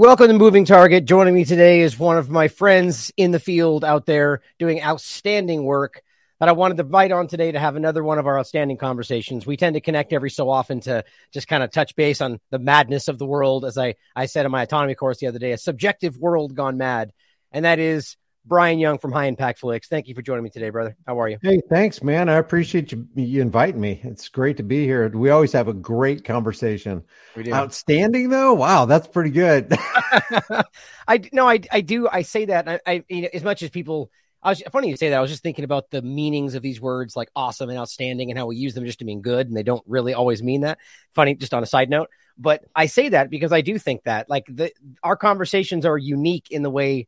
Welcome to Moving Target. Joining me today is one of my friends in the field out there doing outstanding work that I wanted to invite on today to have another one of our outstanding conversations. We tend to connect every so often to just kind of touch base on the madness of the world. As I, I said in my autonomy course the other day, a subjective world gone mad. And that is Brian Young from High Impact Flix. Thank you for joining me today, brother. How are you? Hey, thanks, man. I appreciate you, you inviting me. It's great to be here. We always have a great conversation. We do. Outstanding, though. Wow, that's pretty good. I no, I I do. I say that. I, I you know, as much as people. I was funny you say that. I was just thinking about the meanings of these words, like awesome and outstanding, and how we use them just to mean good, and they don't really always mean that. Funny, just on a side note. But I say that because I do think that, like, the our conversations are unique in the way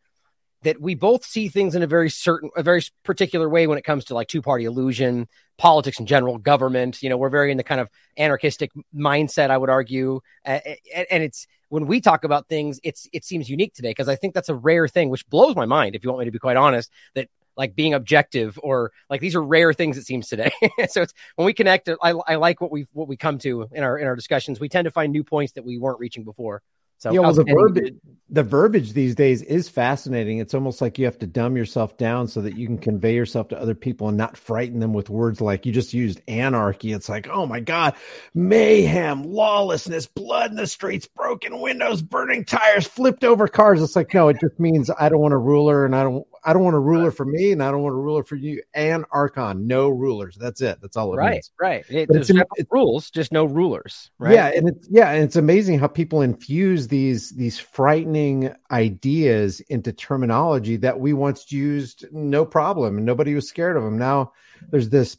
that we both see things in a very certain, a very particular way when it comes to like two party illusion, politics in general, government. You know, we're very in the kind of anarchistic mindset, I would argue. And it's when we talk about things, it's it seems unique today because I think that's a rare thing, which blows my mind. If you want me to be quite honest, that like being objective or like these are rare things it seems today. so it's when we connect, I, I like what we what we come to in our in our discussions. We tend to find new points that we weren't reaching before. So yeah, well, the verbiage, the verbiage these days is fascinating. It's almost like you have to dumb yourself down so that you can convey yourself to other people and not frighten them with words like you just used anarchy. It's like, oh my god, mayhem, lawlessness, blood in the streets, broken windows, burning tires, flipped over cars. It's like, no, it just means I don't want a ruler and I don't I don't want a ruler for me, and I don't want a ruler for you. And Archon, no rulers. That's it. That's all it right, means. Right, right. There's it's, it's, rules, just no rulers. Right. Yeah, and it's yeah, and it's amazing how people infuse these these frightening ideas into terminology that we once used no problem, and nobody was scared of them. Now there's this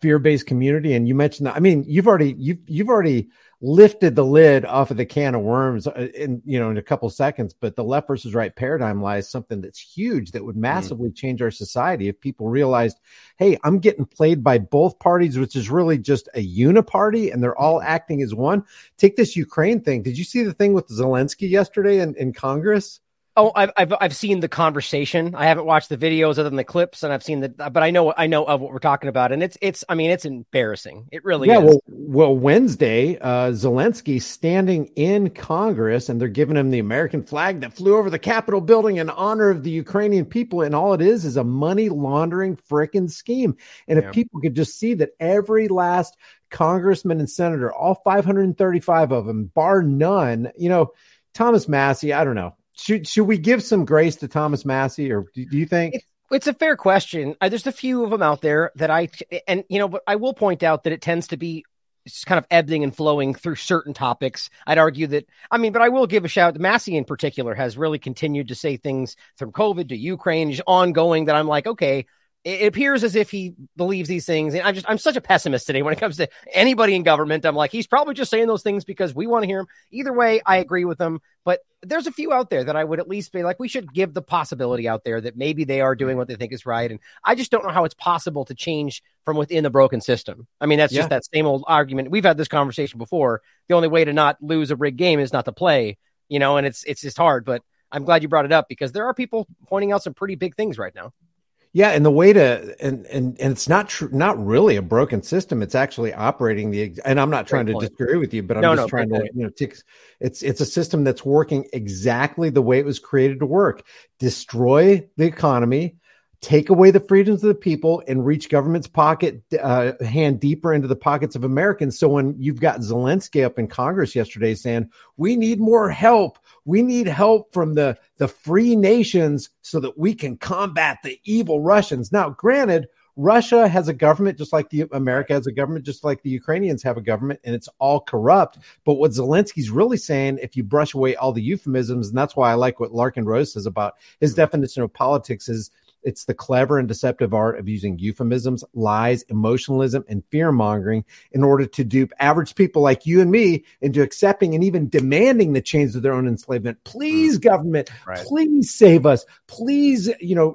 fear-based community, and you mentioned that. I mean, you've already you've you've already lifted the lid off of the can of worms uh, in you know in a couple seconds but the left versus right paradigm lies something that's huge that would mm-hmm. massively mm. change our society if people realized hey i'm getting played by both parties which is really just a uniparty and they're all acting as one take this ukraine thing did you see the thing with zelensky yesterday in, in congress Oh, I've, I've I've seen the conversation. I haven't watched the videos other than the clips, and I've seen the. But I know I know of what we're talking about, and it's it's. I mean, it's embarrassing. It really yeah, is. Well, well, Wednesday, uh, Zelensky standing in Congress, and they're giving him the American flag that flew over the Capitol building in honor of the Ukrainian people, and all it is is a money laundering freaking scheme. And yeah. if people could just see that every last congressman and senator, all 535 of them, bar none, you know. Thomas Massie, I don't know should should we give some grace to Thomas Massie, or do, do you think? It, it's a fair question. Uh, there's a few of them out there that I and you know, but I will point out that it tends to be it's kind of ebbing and flowing through certain topics. I'd argue that, I mean, but I will give a shout. Massie in particular has really continued to say things from COVID to Ukraine, just ongoing that I'm like, okay, it appears as if he believes these things. And I'm just, I'm such a pessimist today when it comes to anybody in government. I'm like, he's probably just saying those things because we want to hear him. Either way, I agree with him. But there's a few out there that I would at least be like, we should give the possibility out there that maybe they are doing what they think is right. And I just don't know how it's possible to change from within the broken system. I mean, that's yeah. just that same old argument. We've had this conversation before. The only way to not lose a rigged game is not to play, you know, and it's, it's just hard. But I'm glad you brought it up because there are people pointing out some pretty big things right now. Yeah, and the way to and and and it's not true, not really a broken system. It's actually operating the. And I'm not trying to disagree with you, but I'm no, just no, trying to you know, tick, it's it's a system that's working exactly the way it was created to work. Destroy the economy, take away the freedoms of the people and reach government's pocket uh, hand deeper into the pockets of Americans. So when you've got Zelensky up in Congress yesterday saying we need more help, we need help from the the free nations so that we can combat the evil Russians. Now, granted. Russia has a government just like the America has a government just like the Ukrainians have a government and it's all corrupt. But what Zelensky's really saying, if you brush away all the euphemisms, and that's why I like what Larken Rose says about his definition of politics is it's the clever and deceptive art of using euphemisms, lies, emotionalism, and fear mongering in order to dupe average people like you and me into accepting and even demanding the chains of their own enslavement. Please, mm. government, right. please save us. Please, you know,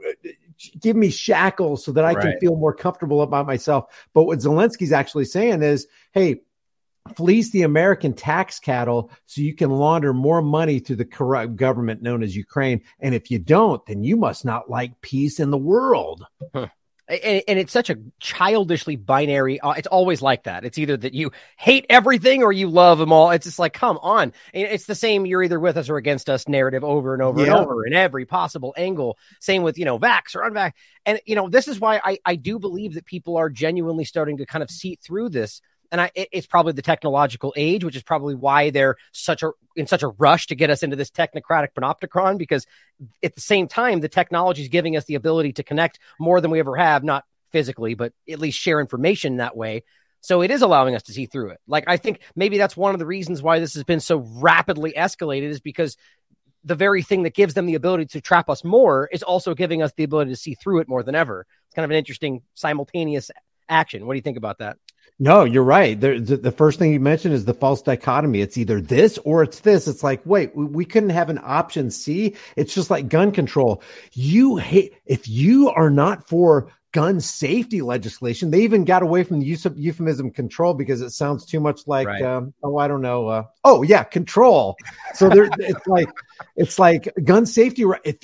give me shackles so that I right. can feel more comfortable about myself. But what Zelensky's actually saying is, hey, fleece the American tax cattle so you can launder more money to the corrupt government known as Ukraine. And if you don't, then you must not like peace in the world. Huh. and, and, it's such a childishly binary. Uh, it's always like that. It's either that you hate everything or you love them all. It's just like, come on. It's the same. You're either with us or against us narrative over and over yeah. and over in every possible angle. Same with, you know, vax or unvax. And, you know, this is why I, I do believe that people are genuinely starting to kind of see through this and I, it's probably the technological age, which is probably why they're such a in such a rush to get us into this technocratic panopticon. Because at the same time, the technology is giving us the ability to connect more than we ever have, not physically, but at least share information that way. So it is allowing us to see through it. Like I think maybe that's one of the reasons why this has been so rapidly escalated is because the very thing that gives them the ability to trap us more is also giving us the ability to see through it more than ever. It's kind of an interesting simultaneous action. What do you think about that? No, you're right. The, the, the, first thing you mentioned is the false dichotomy. It's either this or it's this. It's like, wait, we, we couldn't have an option C. It's just like gun control. You hate, if you are not for gun safety legislation, they even got away from the use of euphemism control because it sounds too much like, right. um, oh, I don't know. Uh, oh yeah, control. So there, it's like, it's like gun safety. If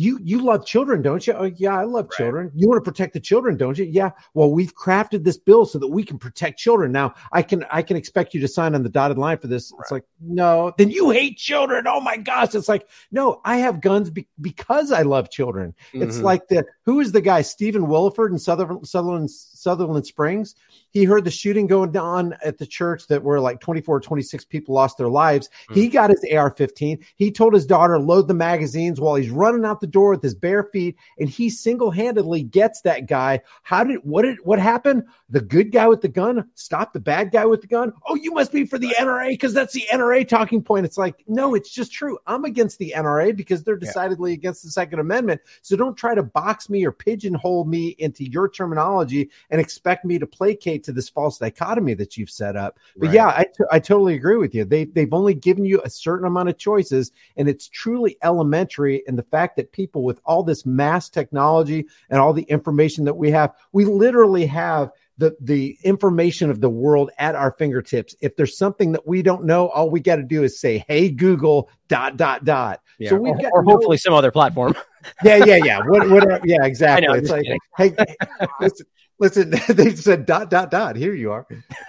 you you love children, don't you? Oh, yeah, I love right. children. You want to protect the children, don't you? Yeah. Well, we've crafted this bill so that we can protect children. Now, I can I can expect you to sign on the dotted line for this. Right. It's like, no, then you hate children. Oh my gosh. It's like, no, I have guns be- because I love children. Mm-hmm. It's like the who is the guy, Stephen Willeford in Southern Sutherland Sutherland Springs? He heard the shooting going on at the church that where like 24, 26 people lost their lives. Mm. He got his AR 15. He told his daughter, load the magazines while he's running out the door with his bare feet. And he single handedly gets that guy. How did, what did, what happened? The good guy with the gun stopped the bad guy with the gun. Oh, you must be for the NRA because that's the NRA talking point. It's like, no, it's just true. I'm against the NRA because they're decidedly yeah. against the Second Amendment. So don't try to box me or pigeonhole me into your terminology and expect me to placate to this false dichotomy that you've set up. But right. yeah, I, t- I totally agree with you. They they've only given you a certain amount of choices, and it's truly elementary in the fact that people with all this mass technology and all the information that we have, we literally have the the information of the world at our fingertips. If there's something that we don't know, all we got to do is say, "Hey Google," dot dot dot. Yeah. So we've or, got or hopefully some other platform. yeah, yeah, yeah. What, what, yeah, exactly. Know, it's like, hey, listen, listen, they said dot dot dot. Here you are.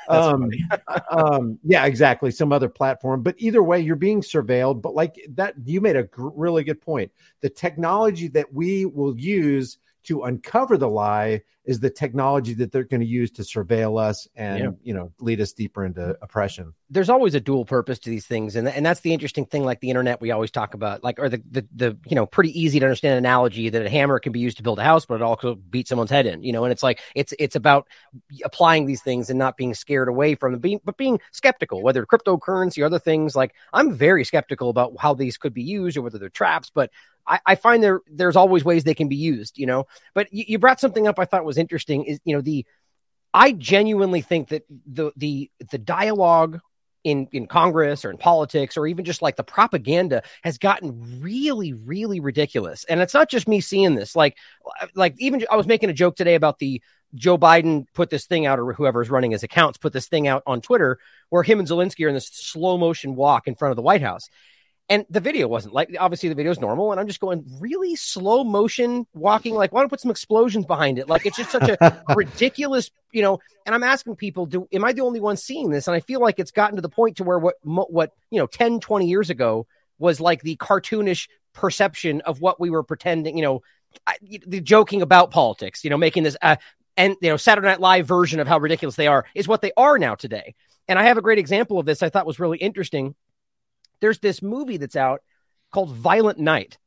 Um, um, yeah, exactly. Some other platform, but either way, you're being surveilled. But like that, you made a gr- really good point. The technology that we will use to uncover the lie is the technology that they're going to use to surveil us and yeah. you know lead us deeper into oppression there's always a dual purpose to these things and, and that's the interesting thing like the internet we always talk about like or the, the the you know pretty easy to understand analogy that a hammer can be used to build a house but it also beat someone's head in you know and it's like it's it's about applying these things and not being scared away from them being but being skeptical whether cryptocurrency or other things like i'm very skeptical about how these could be used or whether they're traps but I, I, find there there's always ways they can be used, you know. But you, you, brought something up I thought was interesting. Is you know the I genuinely think that the the the dialogue in in Congress or in politics or even just like the propaganda has gotten really really ridiculous. And it's not just me seeing this. Like like even I was making a joke today about the Joe Biden put this thing out, or whoever's running his accounts put this thing out on Twitter, where him and Zelensky are in this slow motion walk in front of the White House. And the video wasn't like obviously the video is normal, and I'm just going really slow motion walking. Like, why don't put some explosions behind it? Like, it's just such a ridiculous, you know. And I'm asking people, do am I the only one seeing this? And I feel like it's gotten to the point to where what what you know 10, 20 years ago was like the cartoonish perception of what we were pretending, you know, the joking about politics, you know, making this uh, and you know Saturday Night Live version of how ridiculous they are is what they are now today. And I have a great example of this I thought was really interesting there's this movie that's out called Violent Night.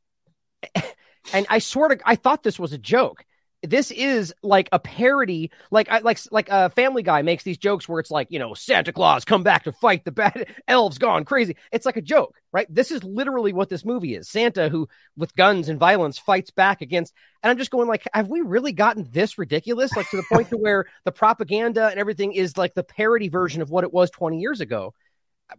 and I sort of I thought this was a joke. This is like a parody, like I like like a Family Guy makes these jokes where it's like you know Santa Claus come back to fight the bad elves gone crazy. It's like a joke, right? This is literally what this movie is. Santa who with guns and violence fights back against, and I'm just going like, have we really gotten this ridiculous? Like to the point to where the propaganda and everything is like the parody version of what it was 20 years ago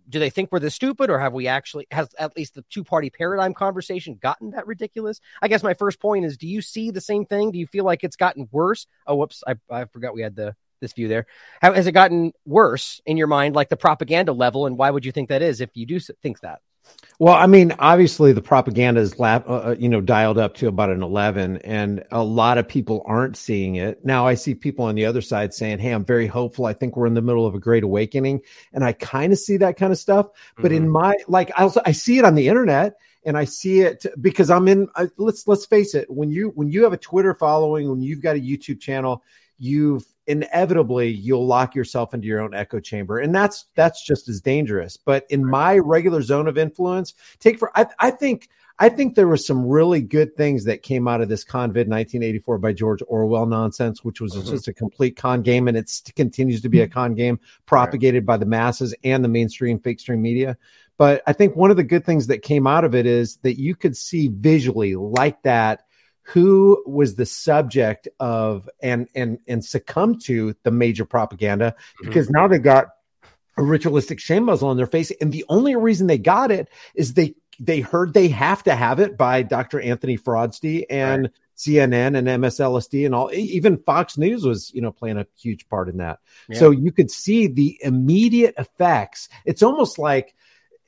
do they think we're this stupid or have we actually has at least the two party paradigm conversation gotten that ridiculous? I guess my first point is do you see the same thing? Do you feel like it's gotten worse? Oh whoops i, I forgot we had the this view there. Has it gotten worse in your mind like the propaganda level and why would you think that is if you do think that Well, I mean, obviously the propaganda is lap, uh, uh, you know, dialed up to about an 11 and a lot of people aren't seeing it. Now I see people on the other side saying, Hey, I'm very hopeful. I think we're in the middle of a great awakening. And I kind of see that kind of stuff. But mm-hmm. in my, like, I also, I see it on the internet and I see it because I'm in, I, let's, let's face it. When you, when you have a Twitter following, when you've got a YouTube channel, you've inevitably you'll lock yourself into your own echo chamber and that's that's just as dangerous but in my regular zone of influence take for i, I think I think there were some really good things that came out of this Convid 1984 by George Orwell nonsense, which was mm-hmm. just a complete con game, and it continues to be a con game propagated right. by the masses and the mainstream fake stream media. But I think one of the good things that came out of it is that you could see visually like that who was the subject of and and and succumbed to the major propaganda mm-hmm. because mm-hmm. now they got a ritualistic shame muzzle on their face and the only reason they got it is they they heard they have to have it by Dr. Anthony Fauci and right. CNN and MSLSD and all even Fox News was you know playing a huge part in that yeah. so you could see the immediate effects it's almost like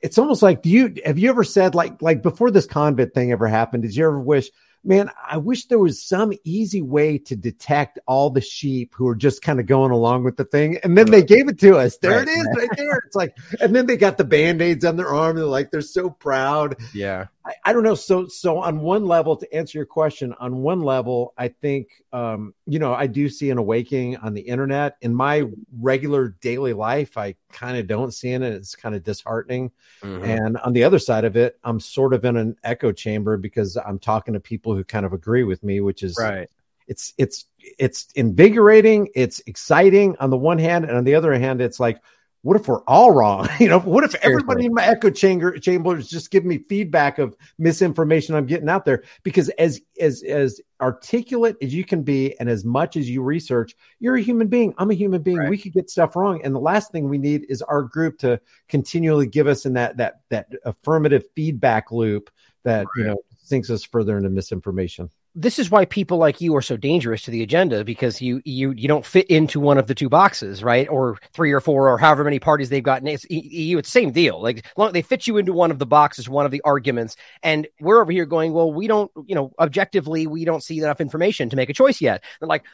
it's almost like do you have you ever said like like before this convict thing ever happened did you ever wish man, I wish there was some easy way to detect all the sheep who are just kind of going along with the thing. And then they gave it to us. There right. it is right there. It's like, and then they got the band-aids on their arm. They're like, they're so proud. Yeah. I, I, don't know. So, so on one level, to answer your question, on one level, I think, um, you know, I do see an awakening on the internet. In my regular daily life, I kind of don't see it. and It's kind of disheartening. Mm-hmm. And on the other side of it, I'm sort of in an echo chamber because I'm talking to people who kind of agree with me, which is right. It's it's it's invigorating. It's exciting on the one hand, and on the other hand, it's like what if we're all wrong? You know, what if everybody in my echo chamber chamber is just giving me feedback of misinformation I'm getting out there? Because as as as articulate as you can be, and as much as you research, you're a human being. I'm a human being. Right. We could get stuff wrong, and the last thing we need is our group to continually give us in that that that affirmative feedback loop that right. you know sinks us further into misinformation this is why people like you are so dangerous to the agenda because you you you don't fit into one of the two boxes, right? Or three or four or however many parties they've gotten. It's EU. It's same deal. Like long, they fit you into one of the boxes, one of the arguments, and we're over here going, well, we don't, you know, objectively, we don't see enough information to make a choice yet. They're like,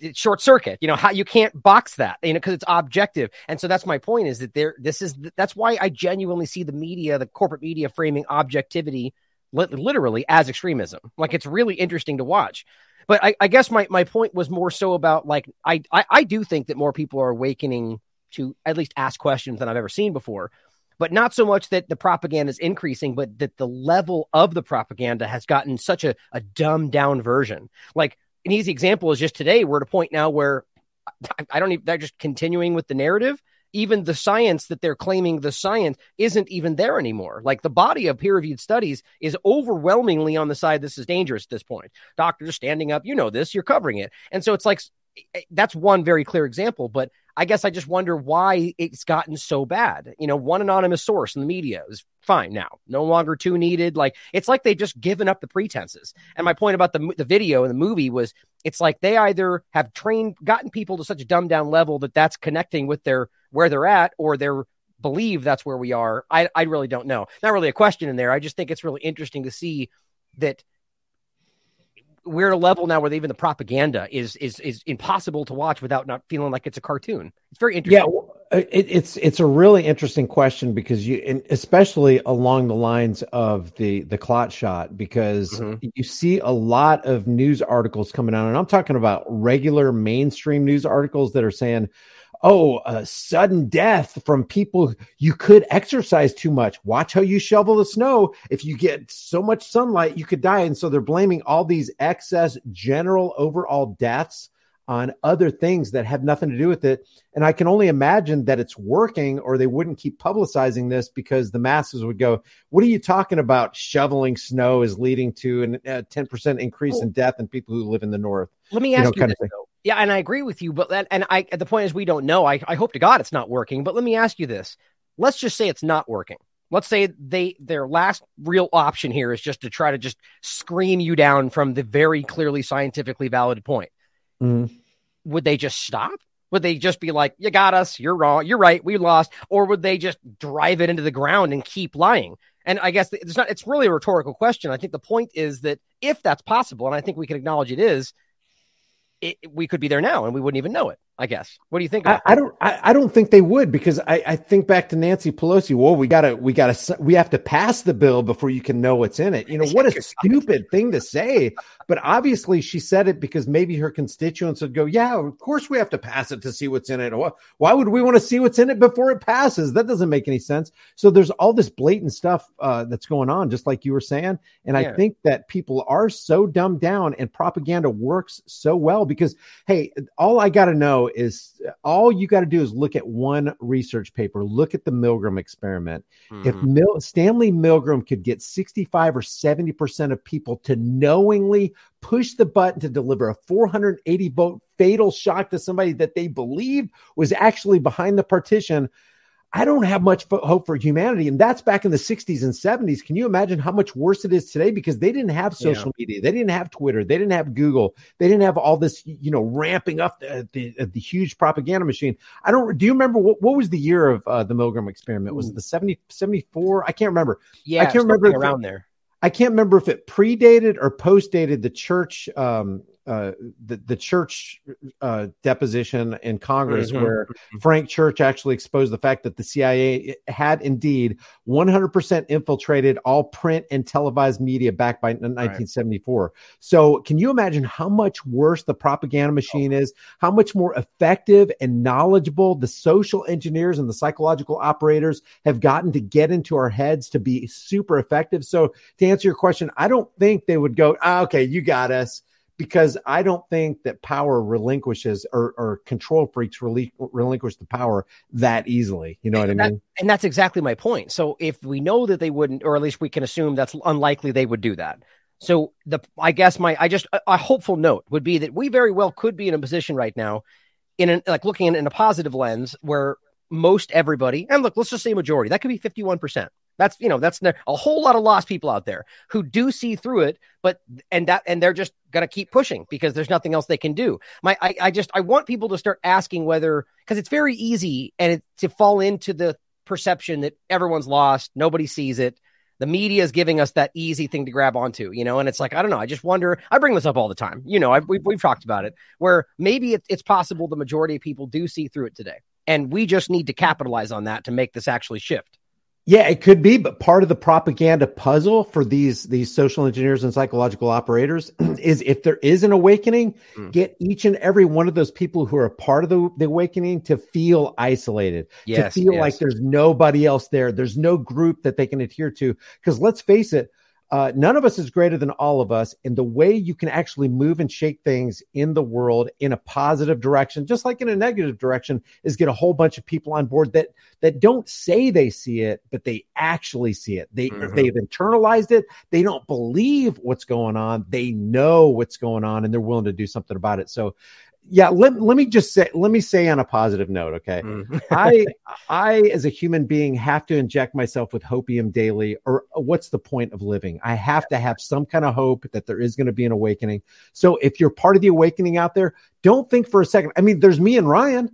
it's short circuit you know how you can't box that you know because it's objective and so that's my point is that there this is that's why i genuinely see the media the corporate media framing objectivity literally as extremism. Like it's really interesting to watch. But I, I guess my, my point was more so about like I, I I do think that more people are awakening to at least ask questions than I've ever seen before but not so much that the propaganda is increasing, but that the level of the propaganda has gotten such a, a dumbed down version. Like an easy example is just today, we're at a point now where I, I don't even, they're just continuing with the narrative even the science that they're claiming the science isn't even there anymore. Like the body of peer reviewed studies is overwhelmingly on the side this is dangerous at this point. Doctors standing up, you know this, you're covering it. And so it's like eh, eh, that's one very clear example, but I guess I just wonder why it's gotten so bad. You know, one anonymous source in the media is fine now, no longer two needed. Like it's like they've just given up the pretenses. And my point about the the video and the movie was, it's like they either have trained, gotten people to such a dumbed down level that that's connecting with their where they're at, or they're believe that's where we are. I I really don't know. Not really a question in there. I just think it's really interesting to see that we're at a level now where even the propaganda is is is impossible to watch without not feeling like it's a cartoon. It's very interesting. Yeah, it, it's it's a really interesting question because you, especially along the lines of the the clot shot, because mm-hmm. you see a lot of news articles coming out, and I'm talking about regular mainstream news articles that are saying oh, a sudden death from people you could exercise too much. Watch how you shovel the snow. If you get so much sunlight, you could die. And so they're blaming all these excess general overall deaths on other things that have nothing to do with it. And I can only imagine that it's working, or they wouldn't keep publicizing this because the masses would go, What are you talking about? Shoveling snow is leading to a 10% increase oh. in death in people who live in the north. Let me ask you, know, you this. Yeah, and I agree with you, but that, and I the point is we don't know. I, I hope to God it's not working, but let me ask you this. Let's just say it's not working. Let's say they their last real option here is just to try to just scream you down from the very clearly scientifically valid point. Mm-hmm. Would they just stop? Would they just be like, "You got us. You're wrong. You're right. We lost," or would they just drive it into the ground and keep lying? And I guess it's not, it's really a rhetorical question. I think the point is that if that's possible, and I think we can acknowledge it is, it, we could be there now and we wouldn't even know it. I guess. What do you think? I, I, don't. I, I, don't think they would because I, I think back to Nancy Pelosi. Well, we gotta, we gotta, we have to pass the bill before you can know what's in it. You know what a stupid thing to say. But obviously, she said it because maybe her constituents would go, "Yeah, of course we have to pass it to see what's in it." Why would we want to see what's in it before it passes? That doesn't make any sense. So there's all this blatant stuff uh, that's going on, just like you were saying. And yeah. I think that people are so dumbed down, and propaganda works so well because, hey, all I got to know is all you got to do is look at one research paper, look at the Milgram experiment. Mm-hmm. If Mil- Stanley Milgram could get 65 or 70% of people to knowingly push the button to deliver a 480 volt fatal shock to somebody that they believe was actually behind the partition, I don't have much hope for humanity. And that's back in the 60s and 70s. Can you imagine how much worse it is today? Because they didn't have social yeah. media, they didn't have Twitter, they didn't have Google, they didn't have all this, you know, ramping up the, the, the huge propaganda machine. I don't, do you remember what, what was the year of uh, the Milgram experiment? Was it the 70, 74? I can't remember. Yeah, I can't remember around there. I can't remember if it predated or postdated the church um, uh, the the church uh, deposition in Congress, mm-hmm. where mm-hmm. Frank Church actually exposed the fact that the CIA had indeed 100% infiltrated all print and televised media back by 1974. Right. So, can you imagine how much worse the propaganda machine oh. is? How much more effective and knowledgeable the social engineers and the psychological operators have gotten to get into our heads to be super effective? So, to answer your question, I don't think they would go, ah, "Okay, you got us." Because I don't think that power relinquishes or, or control freaks relinquish the power that easily. You know and what I mean? and that's exactly my point. So if we know that they wouldn't, or at least we can assume that's unlikely they would do that. So the I guess my I just a, a hopeful note would be that we very well could be in a position right now, in an, like looking in, in a positive lens where most everybody and look, let's just say majority that could be fifty one percent that's you know that's a whole lot of lost people out there who do see through it, but and that and they're just gonna keep pushing because there's nothing else they can do. My I, I just I want people to start asking whether because it's very easy and it, to fall into the perception that everyone's lost, nobody sees it. The media is giving us that easy thing to grab onto, you know, and it's like I don't know. I just wonder. I bring this up all the time, you know. I've, we've we've talked about it where maybe it, it's possible the majority of people do see through it today, and we just need to capitalize on that to make this actually shift. Yeah, it could be, but part of the propaganda puzzle for these these social engineers and psychological operators is if there is an awakening, mm. get each and every one of those people who are a part of the, the awakening to feel isolated, yes, to feel yes. like there's nobody else there, there's no group that they can adhere to. Because let's face it, uh, none of us is greater than all of us. And the way you can actually move and shake things in the world in a positive direction, just like in a negative direction, is get a whole bunch of people on board that that don't say they see it, but they actually see it. They mm-hmm. they've internalized it. They don't believe what's going on. They know what's going on, and they're willing to do something about it. So yeah let, let me just say let me say on a positive note okay? Mm. i i as a human being have to inject myself with hopium daily or what's the point of living? I have to have some kind of hope that there is going to be an awakening. So if you're part of the awakening out there don't think for a second i mean there's me and ryan.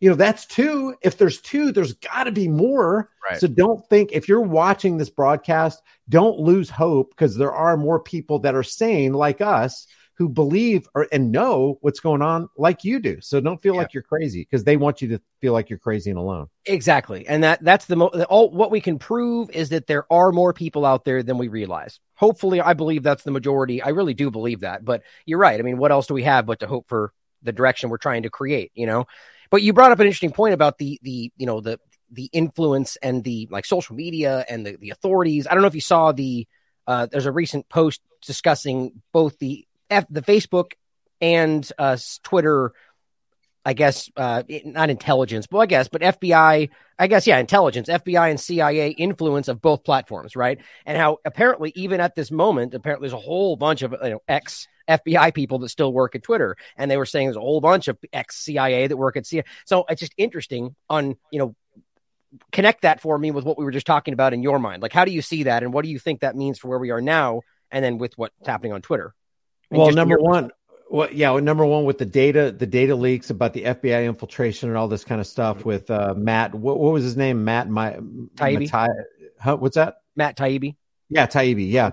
You know that's two. If there's two there's got to be more. Right. so don't think if you're watching this broadcast don't lose hope because there are more people that are sane like us who believe or and know what's going on like you do. So don't feel yeah. like you're crazy because they want you to feel like you're crazy and alone. Exactly. And that that's the mo- all what we can prove is that there are more people out there than we realize. Hopefully I believe that's the majority. I really do believe that. But you're right. I mean, what else do we have but to hope for the direction we're trying to create, you know? But you brought up an interesting point about the the you know the the influence and the like social media and the, the authorities. I don't know if you saw the uh, there's a recent post discussing both the F, the Facebook and uh, Twitter, I guess, uh, not intelligence, but I guess, but FBI, I guess, yeah, intelligence, FBI and CIA influence of both platforms, right? And how apparently, even at this moment, apparently there's a whole bunch of you know, ex FBI people that still work at Twitter. And they were saying there's a whole bunch of ex CIA that work at CIA. So it's just interesting on, you know, connect that for me with what we were just talking about in your mind. Like, how do you see that? And what do you think that means for where we are now? And then with what's happening on Twitter? Well, number one, well, yeah, well, number one with the data, the data leaks about the FBI infiltration and all this kind of stuff with uh, Matt. What, what was his name? Matt, my, Taibbi. huh, what's that? Matt Taibbi. Yeah, Taibbi. Yeah.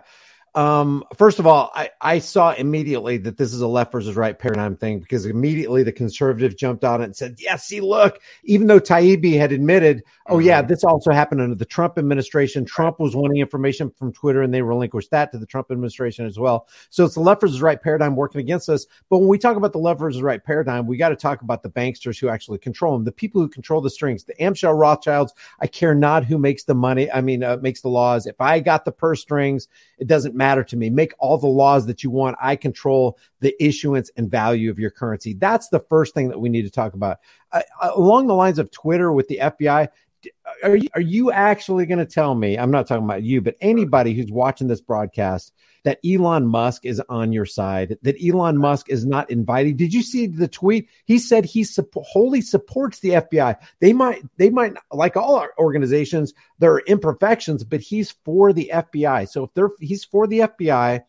Um, first of all, I, I saw immediately that this is a left versus right paradigm thing because immediately the conservative jumped on it and said, Yeah, see, look, even though Taibbi had admitted, Oh, yeah, mm-hmm. this also happened under the Trump administration. Trump was wanting information from Twitter and they relinquished that to the Trump administration as well. So it's the left versus right paradigm working against us. But when we talk about the left versus right paradigm, we got to talk about the banksters who actually control them, the people who control the strings, the Amschel Rothschilds. I care not who makes the money. I mean, uh, makes the laws. If I got the purse strings, it doesn't matter to me. Make all the laws that you want. I control the issuance and value of your currency. That's the first thing that we need to talk about. Uh, along the lines of Twitter with the FBI, are you, are you actually going to tell me? I'm not talking about you, but anybody who's watching this broadcast that Elon Musk is on your side, that Elon Musk is not inviting. Did you see the tweet? He said he su- wholly supports the FBI. They might, they might, like all organizations, there are imperfections, but he's for the FBI. So if they're, he's for the FBI,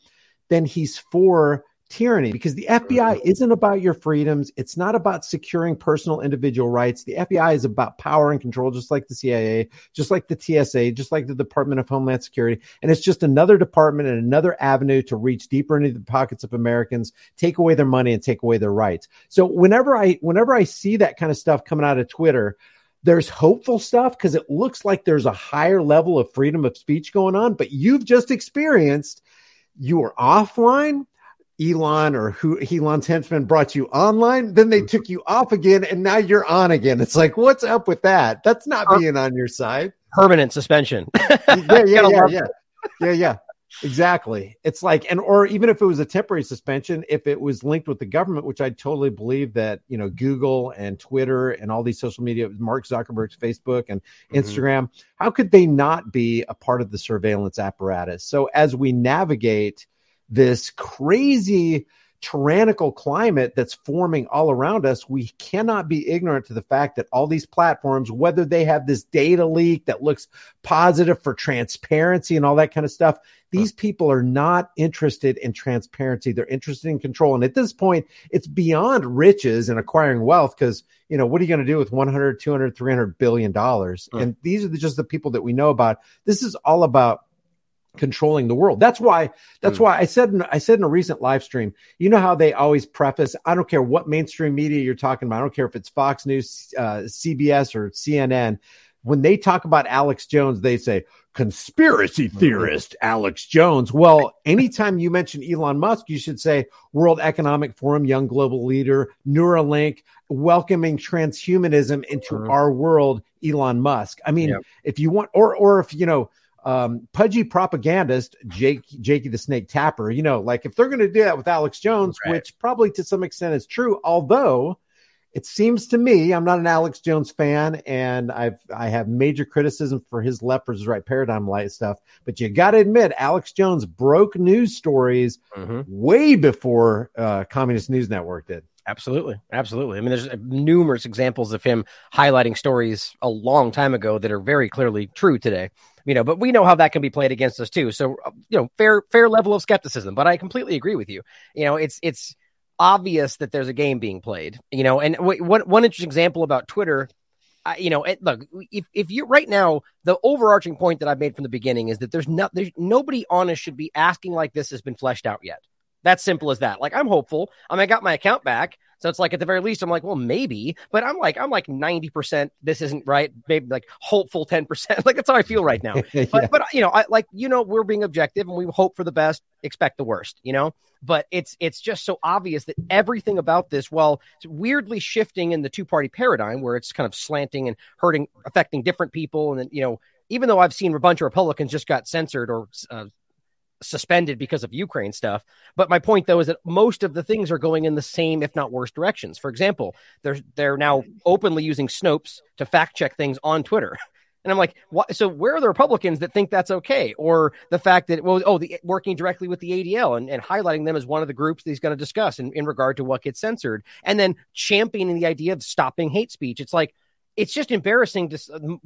then he's for tyranny because the FBI mm-hmm. isn't about your freedoms. It's not about securing personal individual rights. The FBI is about power and control, just like the CIA, just like the TSA, just like the Department of Homeland Security. And it's just another department and another avenue to reach deeper into the pockets of Americans, take away their money and take away their rights. So whenever I, whenever I see that kind of stuff coming out of Twitter, there's hopeful stuff because it looks like there's a higher level of freedom of speech going on, but you've just experienced you are offline Elon or who Elon's henchmen brought you online, then they took you off again, and now you're on again. It's like, what's up with that? That's not being on your side. Permanent suspension. yeah, yeah, yeah, yeah, yeah, yeah. Exactly. It's like, and or even if it was a temporary suspension, if it was linked with the government, which I totally believe that you know Google and Twitter and all these social media, Mark Zuckerberg's Facebook and mm-hmm. Instagram, how could they not be a part of the surveillance apparatus? So as we navigate this crazy tyrannical climate that's forming all around us, we cannot be ignorant to the fact that all these platforms, whether they have this data leak that looks positive for transparency and all that kind of stuff, these people are not interested in transparency. They're interested in control. And at this point, it's beyond riches and acquiring wealth because, you know, what are you going to do with 100, 200, 300 billion dollars? Mm. And these are just the people that we know about. This is all about controlling the world. That's why that's mm. why I said in, I said in a recent live stream, you know how they always preface, I don't care what mainstream media you're talking about. I don't care if it's Fox News, uh, CBS or CNN. When they talk about Alex Jones, they say conspiracy mm-hmm. theorist Alex Jones. Well, anytime you mention Elon Musk, you should say World Economic Forum, young global leader, Neuralink, welcoming transhumanism into mm. our world, Elon Musk. I mean, yep. if you want, or or if you know, um, pudgy propagandist Jake Jakey the Snake Tapper. You know, like if they're going to do that with Alex Jones, right. which probably to some extent is true, although it seems to me I'm not an Alex Jones fan, and I've I have major criticism for his left versus right paradigm light stuff. But you got to admit, Alex Jones broke news stories mm-hmm. way before uh, Communist News Network did. Absolutely. Absolutely. I mean, there's numerous examples of him highlighting stories a long time ago that are very clearly true today you know, but we know how that can be played against us too. So, uh, you know, fair, fair level of skepticism, but I completely agree with you. You know, it's, it's obvious that there's a game being played, you know, and w- one, one interesting example about Twitter, uh, you know, it, look, if, if you right now, the overarching point that I've made from the beginning is that there's not, there's nobody honest should be asking like this has been fleshed out yet. That's simple as that. Like I'm hopeful. I mean, I got my account back. So it's like at the very least, I'm like, well, maybe, but I'm like, I'm like 90%. This isn't right. Maybe like hopeful 10%. like that's how I feel right now. yeah. But, but, you know, I like, you know, we're being objective and we hope for the best, expect the worst, you know, but it's, it's just so obvious that everything about this, well, it's weirdly shifting in the two party paradigm where it's kind of slanting and hurting, affecting different people. And then, you know, even though I've seen a bunch of Republicans just got censored or uh, suspended because of Ukraine stuff. But my point though is that most of the things are going in the same, if not worse, directions. For example, they're they're now openly using Snopes to fact check things on Twitter. And I'm like, what? So where are the Republicans that think that's okay? Or the fact that, well, oh, the, working directly with the ADL and, and highlighting them as one of the groups that he's going to discuss in, in regard to what gets censored and then championing the idea of stopping hate speech. It's like, it's just embarrassing to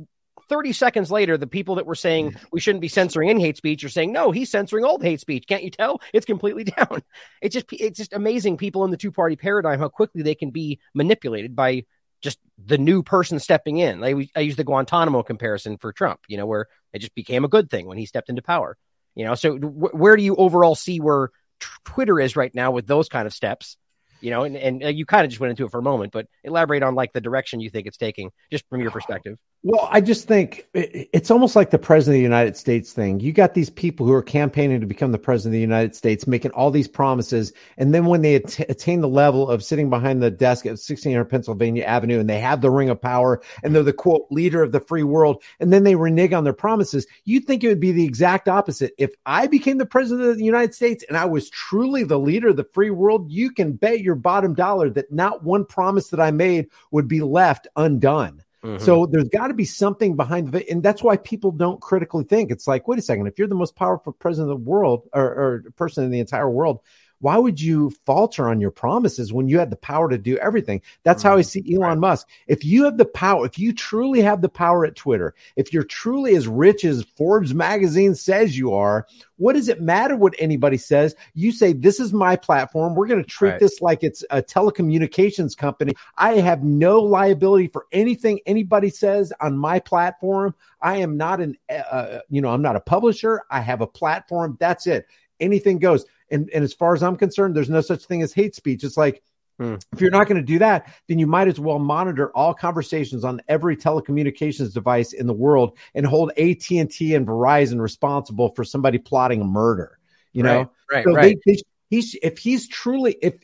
30 seconds later, the people that were saying mm. we shouldn't be censoring any hate speech are saying, no, he's censoring the hate speech. Can't you tell? It's completely down. It's just, it's just amazing people in the two party paradigm, how quickly they can be manipulated by just the new person stepping in. I, I use the Guantanamo comparison for Trump, you know, where it just became a good thing when he stepped into power. You know, so where do you overall see where t- Twitter is right now with those kind of steps? You know, and, and uh, you kind of just went into it for a moment, but elaborate on like the direction you think it's taking, just from your perspective. Well, I just think it's almost like the president of the United States thing. You got these people who are campaigning to become the president of the United States, making all these promises. And then when they att- attain the level of sitting behind the desk at 1600 Pennsylvania Avenue and they have the ring of power and they're the quote leader of the free world, and then they renege on their promises, you'd think it would be the exact opposite. If I became the president of the United States and I was truly the leader of the free world, you can bet your bottom dollar that not one promise that I made would be left undone. Mm-hmm. So there's got to be something behind it. And that's why people don't critically think. It's like, wait a second, if you're the most powerful president of the world or, or person in the entire world, why would you falter on your promises when you had the power to do everything? That's how I see Elon right. Musk. If you have the power, if you truly have the power at Twitter, if you're truly as rich as Forbes magazine says you are, what does it matter what anybody says? You say, This is my platform. We're going to treat right. this like it's a telecommunications company. I have no liability for anything anybody says on my platform. I am not an, uh, uh you know, I'm not a publisher. I have a platform. That's it. Anything goes. And, and as far as I'm concerned, there's no such thing as hate speech. It's like, Hmm. If you're not going to do that, then you might as well monitor all conversations on every telecommunications device in the world and hold AT&T and Verizon responsible for somebody plotting a murder. You right, know, right, so right. They, they, he's if he's truly if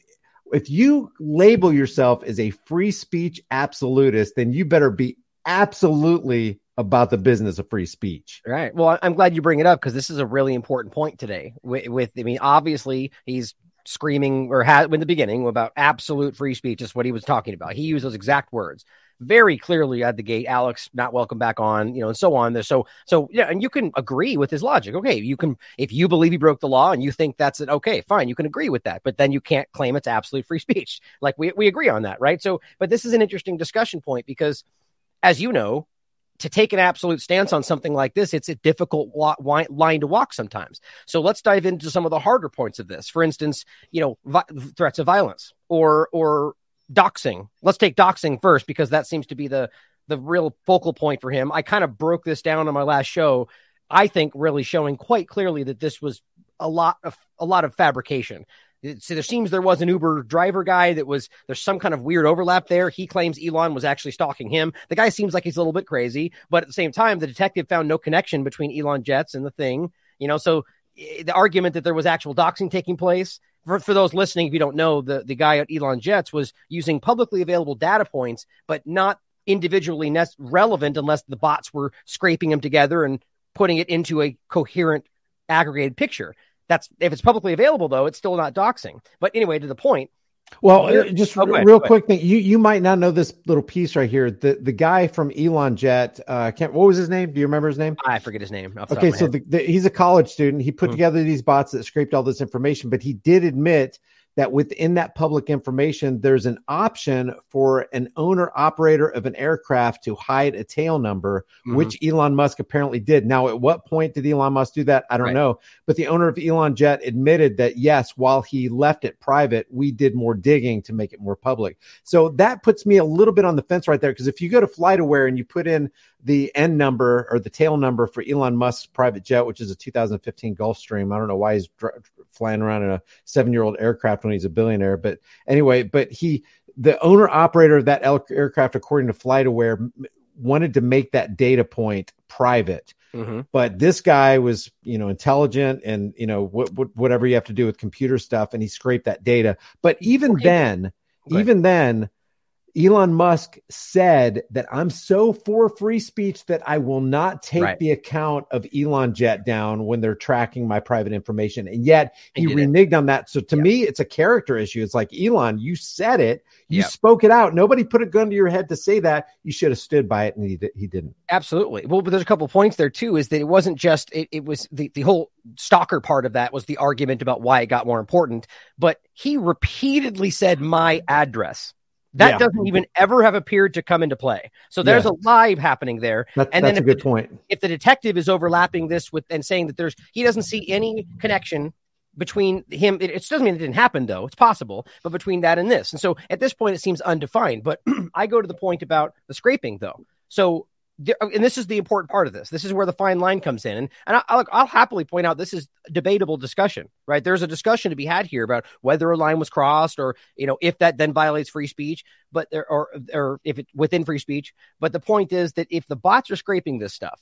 if you label yourself as a free speech absolutist, then you better be absolutely about the business of free speech. Right. Well, I'm glad you bring it up because this is a really important point today. With, with, I mean, obviously he's screaming or had in the beginning about absolute free speech is what he was talking about. He used those exact words very clearly at the gate. Alex not welcome back on, you know, and so on. There, So, so yeah, and you can agree with his logic. Okay, you can if you believe he broke the law and you think that's it. Okay, fine, you can agree with that, but then you can't claim it's absolute free speech. Like we we agree on that, right? So, but this is an interesting discussion point because, as you know, to take an absolute stance on something like this, it's a difficult line to walk sometimes. So let's dive into some of the harder points of this. For instance, you know, vi- threats of violence or or doxing. Let's take doxing first because that seems to be the the real focal point for him. I kind of broke this down on my last show. I think really showing quite clearly that this was a lot of a lot of fabrication. So there seems there was an Uber driver guy that was there's some kind of weird overlap there. He claims Elon was actually stalking him. The guy seems like he's a little bit crazy, but at the same time, the detective found no connection between Elon Jets and the thing. You know, so eh, the argument that there was actual doxing taking place for, for those listening, if you don't know, the, the guy at Elon Jets was using publicly available data points, but not individually ne- relevant unless the bots were scraping them together and putting it into a coherent aggregated picture. That's if it's publicly available though, it's still not doxing. But anyway, to the point. Well, uh, just oh, real quick thing, you you might not know this little piece right here. The the guy from Elon Jet, uh, can't what was his name? Do you remember his name? I forget his name. Okay, so the, the, he's a college student. He put mm-hmm. together these bots that scraped all this information, but he did admit that within that public information, there's an option for an owner operator of an aircraft to hide a tail number, mm-hmm. which Elon Musk apparently did. Now, at what point did Elon Musk do that? I don't right. know. But the owner of Elon Jet admitted that yes, while he left it private, we did more digging to make it more public. So that puts me a little bit on the fence right there. Because if you go to FlightAware and you put in the N number or the tail number for Elon Musk's private jet, which is a 2015 Gulfstream. I don't know why he's dr- flying around in a seven year old aircraft when he's a billionaire, but anyway, but he, the owner operator of that aircraft, according to FlightAware, wanted to make that data point private. Mm-hmm. But this guy was, you know, intelligent and, you know, what, what, whatever you have to do with computer stuff, and he scraped that data. But even then, even then, Elon Musk said that I'm so for free speech that I will not take right. the account of Elon Jet down when they're tracking my private information. And yet he reneged it. on that. So to yep. me, it's a character issue. It's like, Elon, you said it, you yep. spoke it out. Nobody put a gun to your head to say that. You should have stood by it. And he, he didn't. Absolutely. Well, but there's a couple points there too, is that it wasn't just, it, it was the, the whole stalker part of that was the argument about why it got more important, but he repeatedly said my address. That yeah. doesn't even ever have appeared to come into play. So there's yeah. a lie happening there. That, and that's then a good the, point. If the detective is overlapping this with and saying that there's he doesn't see any connection between him, it, it, doesn't mean it didn't happen though. It's possible, but between that and this, and so at this point, it seems undefined. But I go to the point about the scraping though. So Oh, and this is the important part of this. This is where the fine line comes in, and and I, will I'll happily point out this is debatable discussion, right? There's a discussion to be had here about whether a line was crossed, or you know if that then violates free speech, but there or or if it within free speech. But the point is that if the bots are scraping this stuff,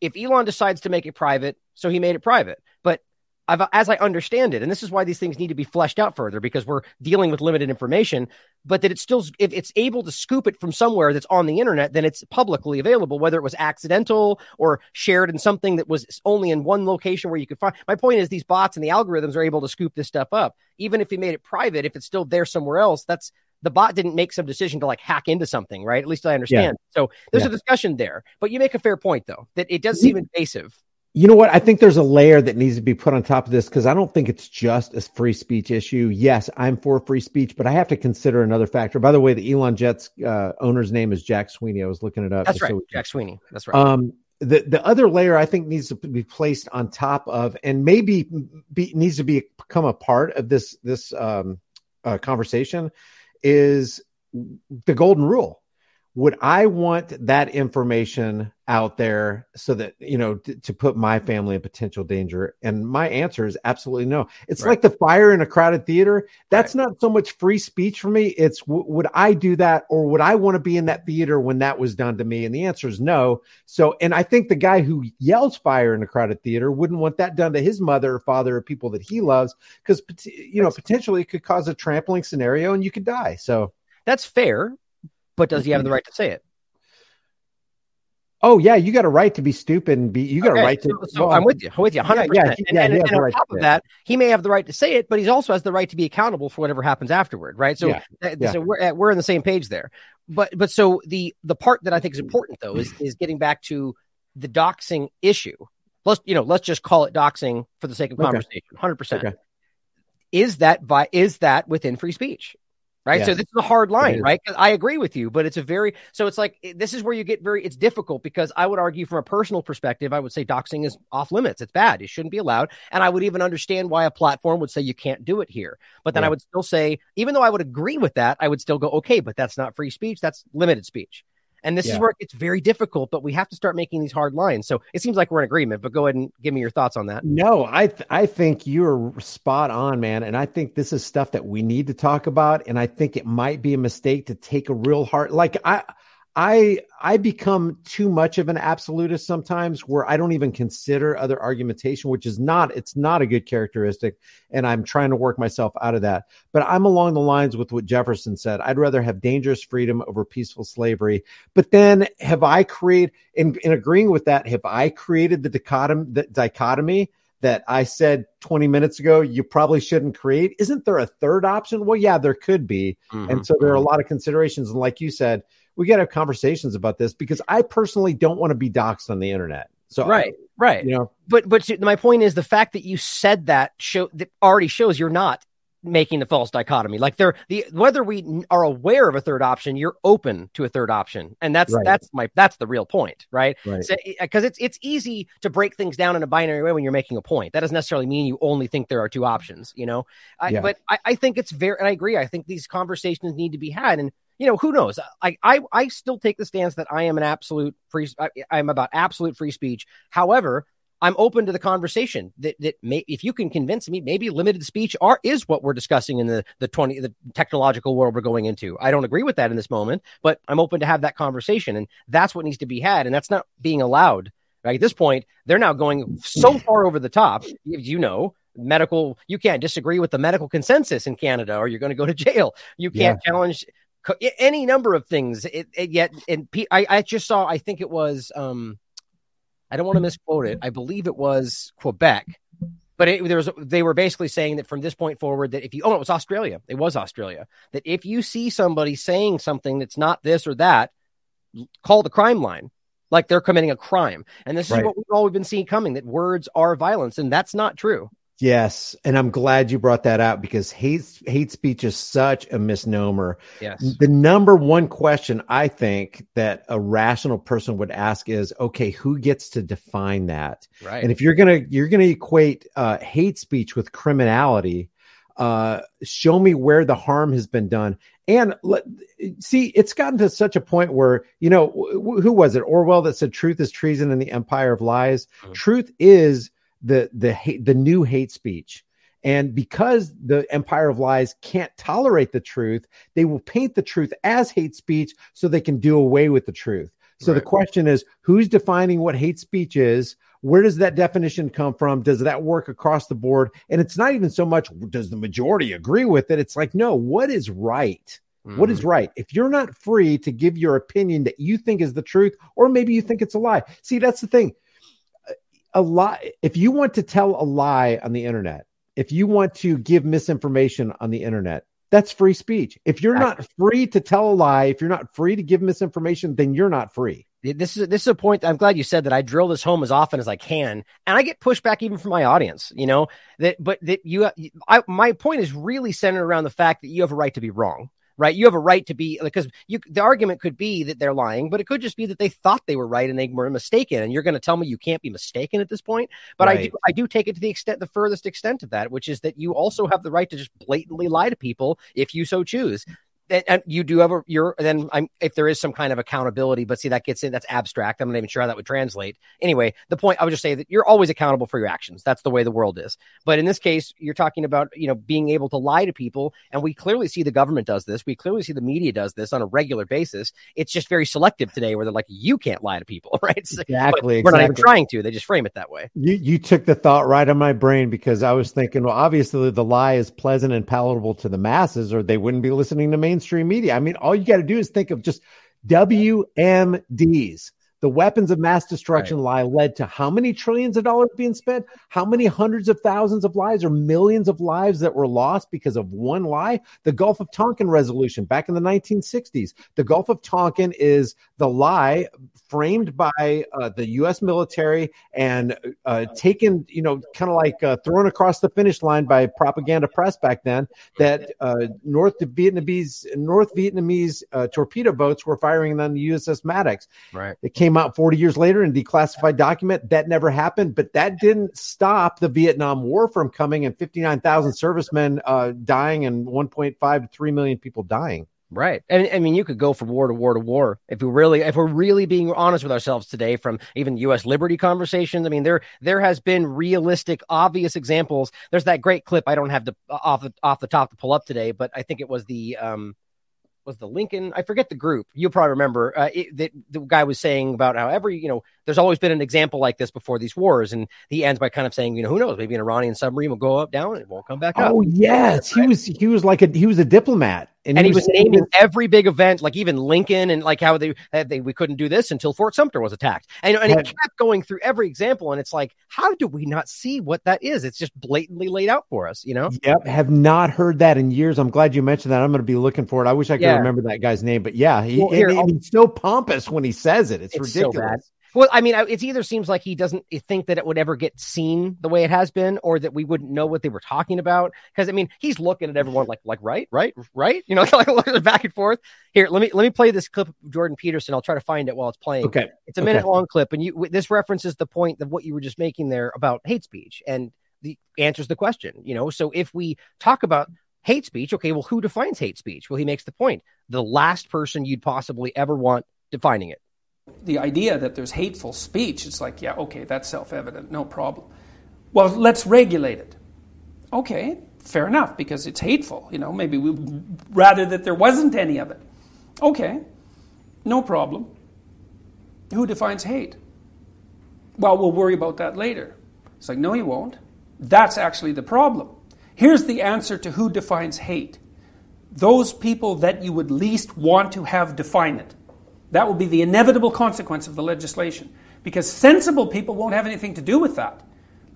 if Elon decides to make it private, so he made it private, but I've, as I understand it, and this is why these things need to be fleshed out further because we're dealing with limited information, but that it's still, if it's able to scoop it from somewhere that's on the internet, then it's publicly available, whether it was accidental or shared in something that was only in one location where you could find. My point is, these bots and the algorithms are able to scoop this stuff up. Even if he made it private, if it's still there somewhere else, that's the bot didn't make some decision to like hack into something, right? At least I understand. Yeah. So there's yeah. a discussion there, but you make a fair point though, that it does mm-hmm. seem invasive. You know what? I think there's a layer that needs to be put on top of this because I don't think it's just a free speech issue. Yes, I'm for free speech, but I have to consider another factor. By the way, the Elon Jets uh, owner's name is Jack Sweeney. I was looking it up. That's right, so Jack Sweeney. That's right. Um, the the other layer I think needs to be placed on top of, and maybe be, needs to be become a part of this this um, uh, conversation, is the golden rule would I want that information out there so that you know t- to put my family in potential danger? And my answer is absolutely no. It's right. like the fire in a crowded theater. That's right. not so much free speech for me. It's w- would I do that or would I want to be in that theater when that was done to me? And the answer is no. So, and I think the guy who yells fire in a crowded theater wouldn't want that done to his mother or father or people that he loves because you know potentially it could cause a trampling scenario and you could die. So that's fair but does he have the mm-hmm. right to say it? Oh yeah, you got a right to be stupid and be. You got okay, a right to. So, so well, I'm with you. I'm with you, hundred yeah, percent. Yeah, and, and, and on top of that, he may have the right to say it, but he also has the right to be accountable for whatever happens afterward, right? So, yeah, uh, so we're uh, we're on the same page there. But but so the the part that I think is mm-hmm. important though is is getting back to the doxing issue. Let's you know let's just call it doxing for the sake of conversation. Hundred okay. percent. Is that by is that within free speech? Right? So this is a hard line, right? I agree with you, but it's a very so it's like this is where you get very it's difficult because I would argue from a personal perspective, I would say doxing is off limits. It's bad. It shouldn't be allowed, and I would even understand why a platform would say you can't do it here. But then yeah. I would still say, even though I would agree with that, I would still go okay, but that's not free speech. That's limited speech. And this yeah. is where it's very difficult, but we have to start making these hard lines. So it seems like we're in agreement, but go ahead and give me your thoughts on that. No, I th- I think you're spot on, man. And I think this is stuff that we need to talk about. And I think it might be a mistake to take a real hard like I I I become too much of an absolutist sometimes where I don't even consider other argumentation, which is not it's not a good characteristic, and I'm trying to work myself out of that. But I'm along the lines with what Jefferson said. I'd rather have dangerous freedom over peaceful slavery. But then have I created in, in agreeing with that, have I created the dichotomy the dichotomy that I said 20 minutes ago you probably shouldn't create? Isn't there a third option? Well, yeah, there could be. Mm-hmm. And so there are a lot of considerations. And like you said, we got to have conversations about this because I personally don't want to be doxxed on the internet. So right, right, you know, but but my point is the fact that you said that show that already shows you're not making the false dichotomy. Like they're the whether we are aware of a third option, you're open to a third option, and that's right. that's my that's the real point, right? Because right. so, eh, it's it's easy to break things down in a binary way when you're making a point. That doesn't necessarily mean you only think there are two options, you know. I, yeah. But I, I think it's very, and I agree. I think these conversations need to be had, and you know, who knows? I, I, I still take the stance that I am an absolute free, I, am about absolute free speech. However, I'm open to the conversation that, that may, if you can convince me, maybe limited speech are, is what we're discussing in the, the 20, the technological world we're going into. I don't agree with that in this moment, but I'm open to have that conversation. And that's what needs to be had. And that's not being allowed. Right? At this point, they're now going so far over the top, you know, medical you can't disagree with the medical consensus in canada or you're going to go to jail you can't yeah. challenge any number of things. It, it, yet, and I, I just saw. I think it was. Um, I don't want to misquote it. I believe it was Quebec, but it, there was. They were basically saying that from this point forward, that if you, oh, it was Australia. It was Australia. That if you see somebody saying something that's not this or that, call the crime line. Like they're committing a crime, and this is right. what we've always been seeing coming. That words are violence, and that's not true. Yes, and I'm glad you brought that out because hate hate speech is such a misnomer. Yes. The number one question I think that a rational person would ask is, okay, who gets to define that? Right. And if you're gonna you're gonna equate uh, hate speech with criminality, uh, show me where the harm has been done. And let, see, it's gotten to such a point where you know who was it Orwell that said, "Truth is treason in the empire of lies." Mm-hmm. Truth is the the hate, the new hate speech. And because the empire of lies can't tolerate the truth, they will paint the truth as hate speech so they can do away with the truth. So right. the question is who's defining what hate speech is? Where does that definition come from? Does that work across the board? And it's not even so much does the majority agree with it? It's like, no, what is right? Mm-hmm. What is mm-hmm. right? If you're not free to give your opinion that you think is the truth, or maybe you think it's a lie. See, that's the thing a lie if you want to tell a lie on the internet if you want to give misinformation on the internet that's free speech. If you're not free to tell a lie if you're not free to give misinformation then you're not free. This is this is a point i'm glad you said that i drill this home as often as i can and i get pushback even from my audience you know that but that you I, my point is really centered around the fact that you have a right to be wrong right? You have a right to be because you the argument could be that they're lying, but it could just be that they thought they were right and they were mistaken. And you're going to tell me you can't be mistaken at this point. But right. I do I do take it to the extent the furthest extent of that, which is that you also have the right to just blatantly lie to people if you so choose and you do have a you're then I'm if there is some kind of accountability, but see that gets in that's abstract. I'm not even sure how that would translate. Anyway, the point I would just say that you're always accountable for your actions. That's the way the world is. But in this case, you're talking about you know being able to lie to people, and we clearly see the government does this. We clearly see the media does this on a regular basis. It's just very selective today, where they're like, you can't lie to people, right? Exactly. We're not even trying to. They just frame it that way. You you took the thought right on my brain because I was thinking, well, obviously the lie is pleasant and palatable to the masses, or they wouldn't be listening to mainstream media. I mean all you got to do is think of just WMDs. The weapons of mass destruction right. lie led to how many trillions of dollars being spent? How many hundreds of thousands of lives or millions of lives that were lost because of one lie? The Gulf of Tonkin resolution back in the 1960s. The Gulf of Tonkin is the lie framed by uh, the U.S. military and uh, taken, you know, kind of like uh, thrown across the finish line by propaganda press back then. That uh, North Vietnamese North Vietnamese uh, torpedo boats were firing on the USS Maddox. Right. It came out 40 years later in declassified document that never happened, but that didn't stop the Vietnam War from coming and 59,000 servicemen uh, dying and 1.5 to 3 million people dying. Right. And I mean, you could go from war to war to war if we really, if we're really being honest with ourselves today from even U.S. liberty conversations. I mean, there, there has been realistic, obvious examples. There's that great clip. I don't have the off the, off the top to pull up today, but I think it was the, um, was the Lincoln. I forget the group. You'll probably remember uh, it, that the guy was saying about how every you know there's always been an example like this before these wars, and he ends by kind of saying, you know, who knows, maybe an Iranian submarine will go up down and it won't come back up. Oh yes, right? he was he was like a he was a diplomat. And, and he, was, was naming every big event, like even Lincoln, and like how they, they we couldn't do this until Fort Sumter was attacked, and and it kept going through every example, and it's like, how do we not see what that is? It's just blatantly laid out for us, you know. Yep, have not heard that in years. I'm glad you mentioned that. I'm going to be looking for it. I wish I could yeah. remember that guy's name, but yeah, he, well, here, and, and he's so pompous when he says it. It's, it's ridiculous. So well, I mean, it either seems like he doesn't eh, think that it would ever get seen the way it has been, or that we wouldn't know what they were talking about. Because I mean, he's looking at everyone like, like, right, right, right. You know, like back and forth. Here, let me let me play this clip of Jordan Peterson. I'll try to find it while it's playing. Okay, it's a minute okay. long clip, and you this references the point of what you were just making there about hate speech, and the answers the question. You know, so if we talk about hate speech, okay, well, who defines hate speech? Well, he makes the point: the last person you'd possibly ever want defining it the idea that there's hateful speech, it's like, yeah, okay, that's self evident, no problem. Well, let's regulate it. Okay, fair enough, because it's hateful. You know, maybe we'd rather that there wasn't any of it. Okay, no problem. Who defines hate? Well, we'll worry about that later. It's like, no, you won't. That's actually the problem. Here's the answer to who defines hate those people that you would least want to have define it. That will be the inevitable consequence of the legislation. Because sensible people won't have anything to do with that.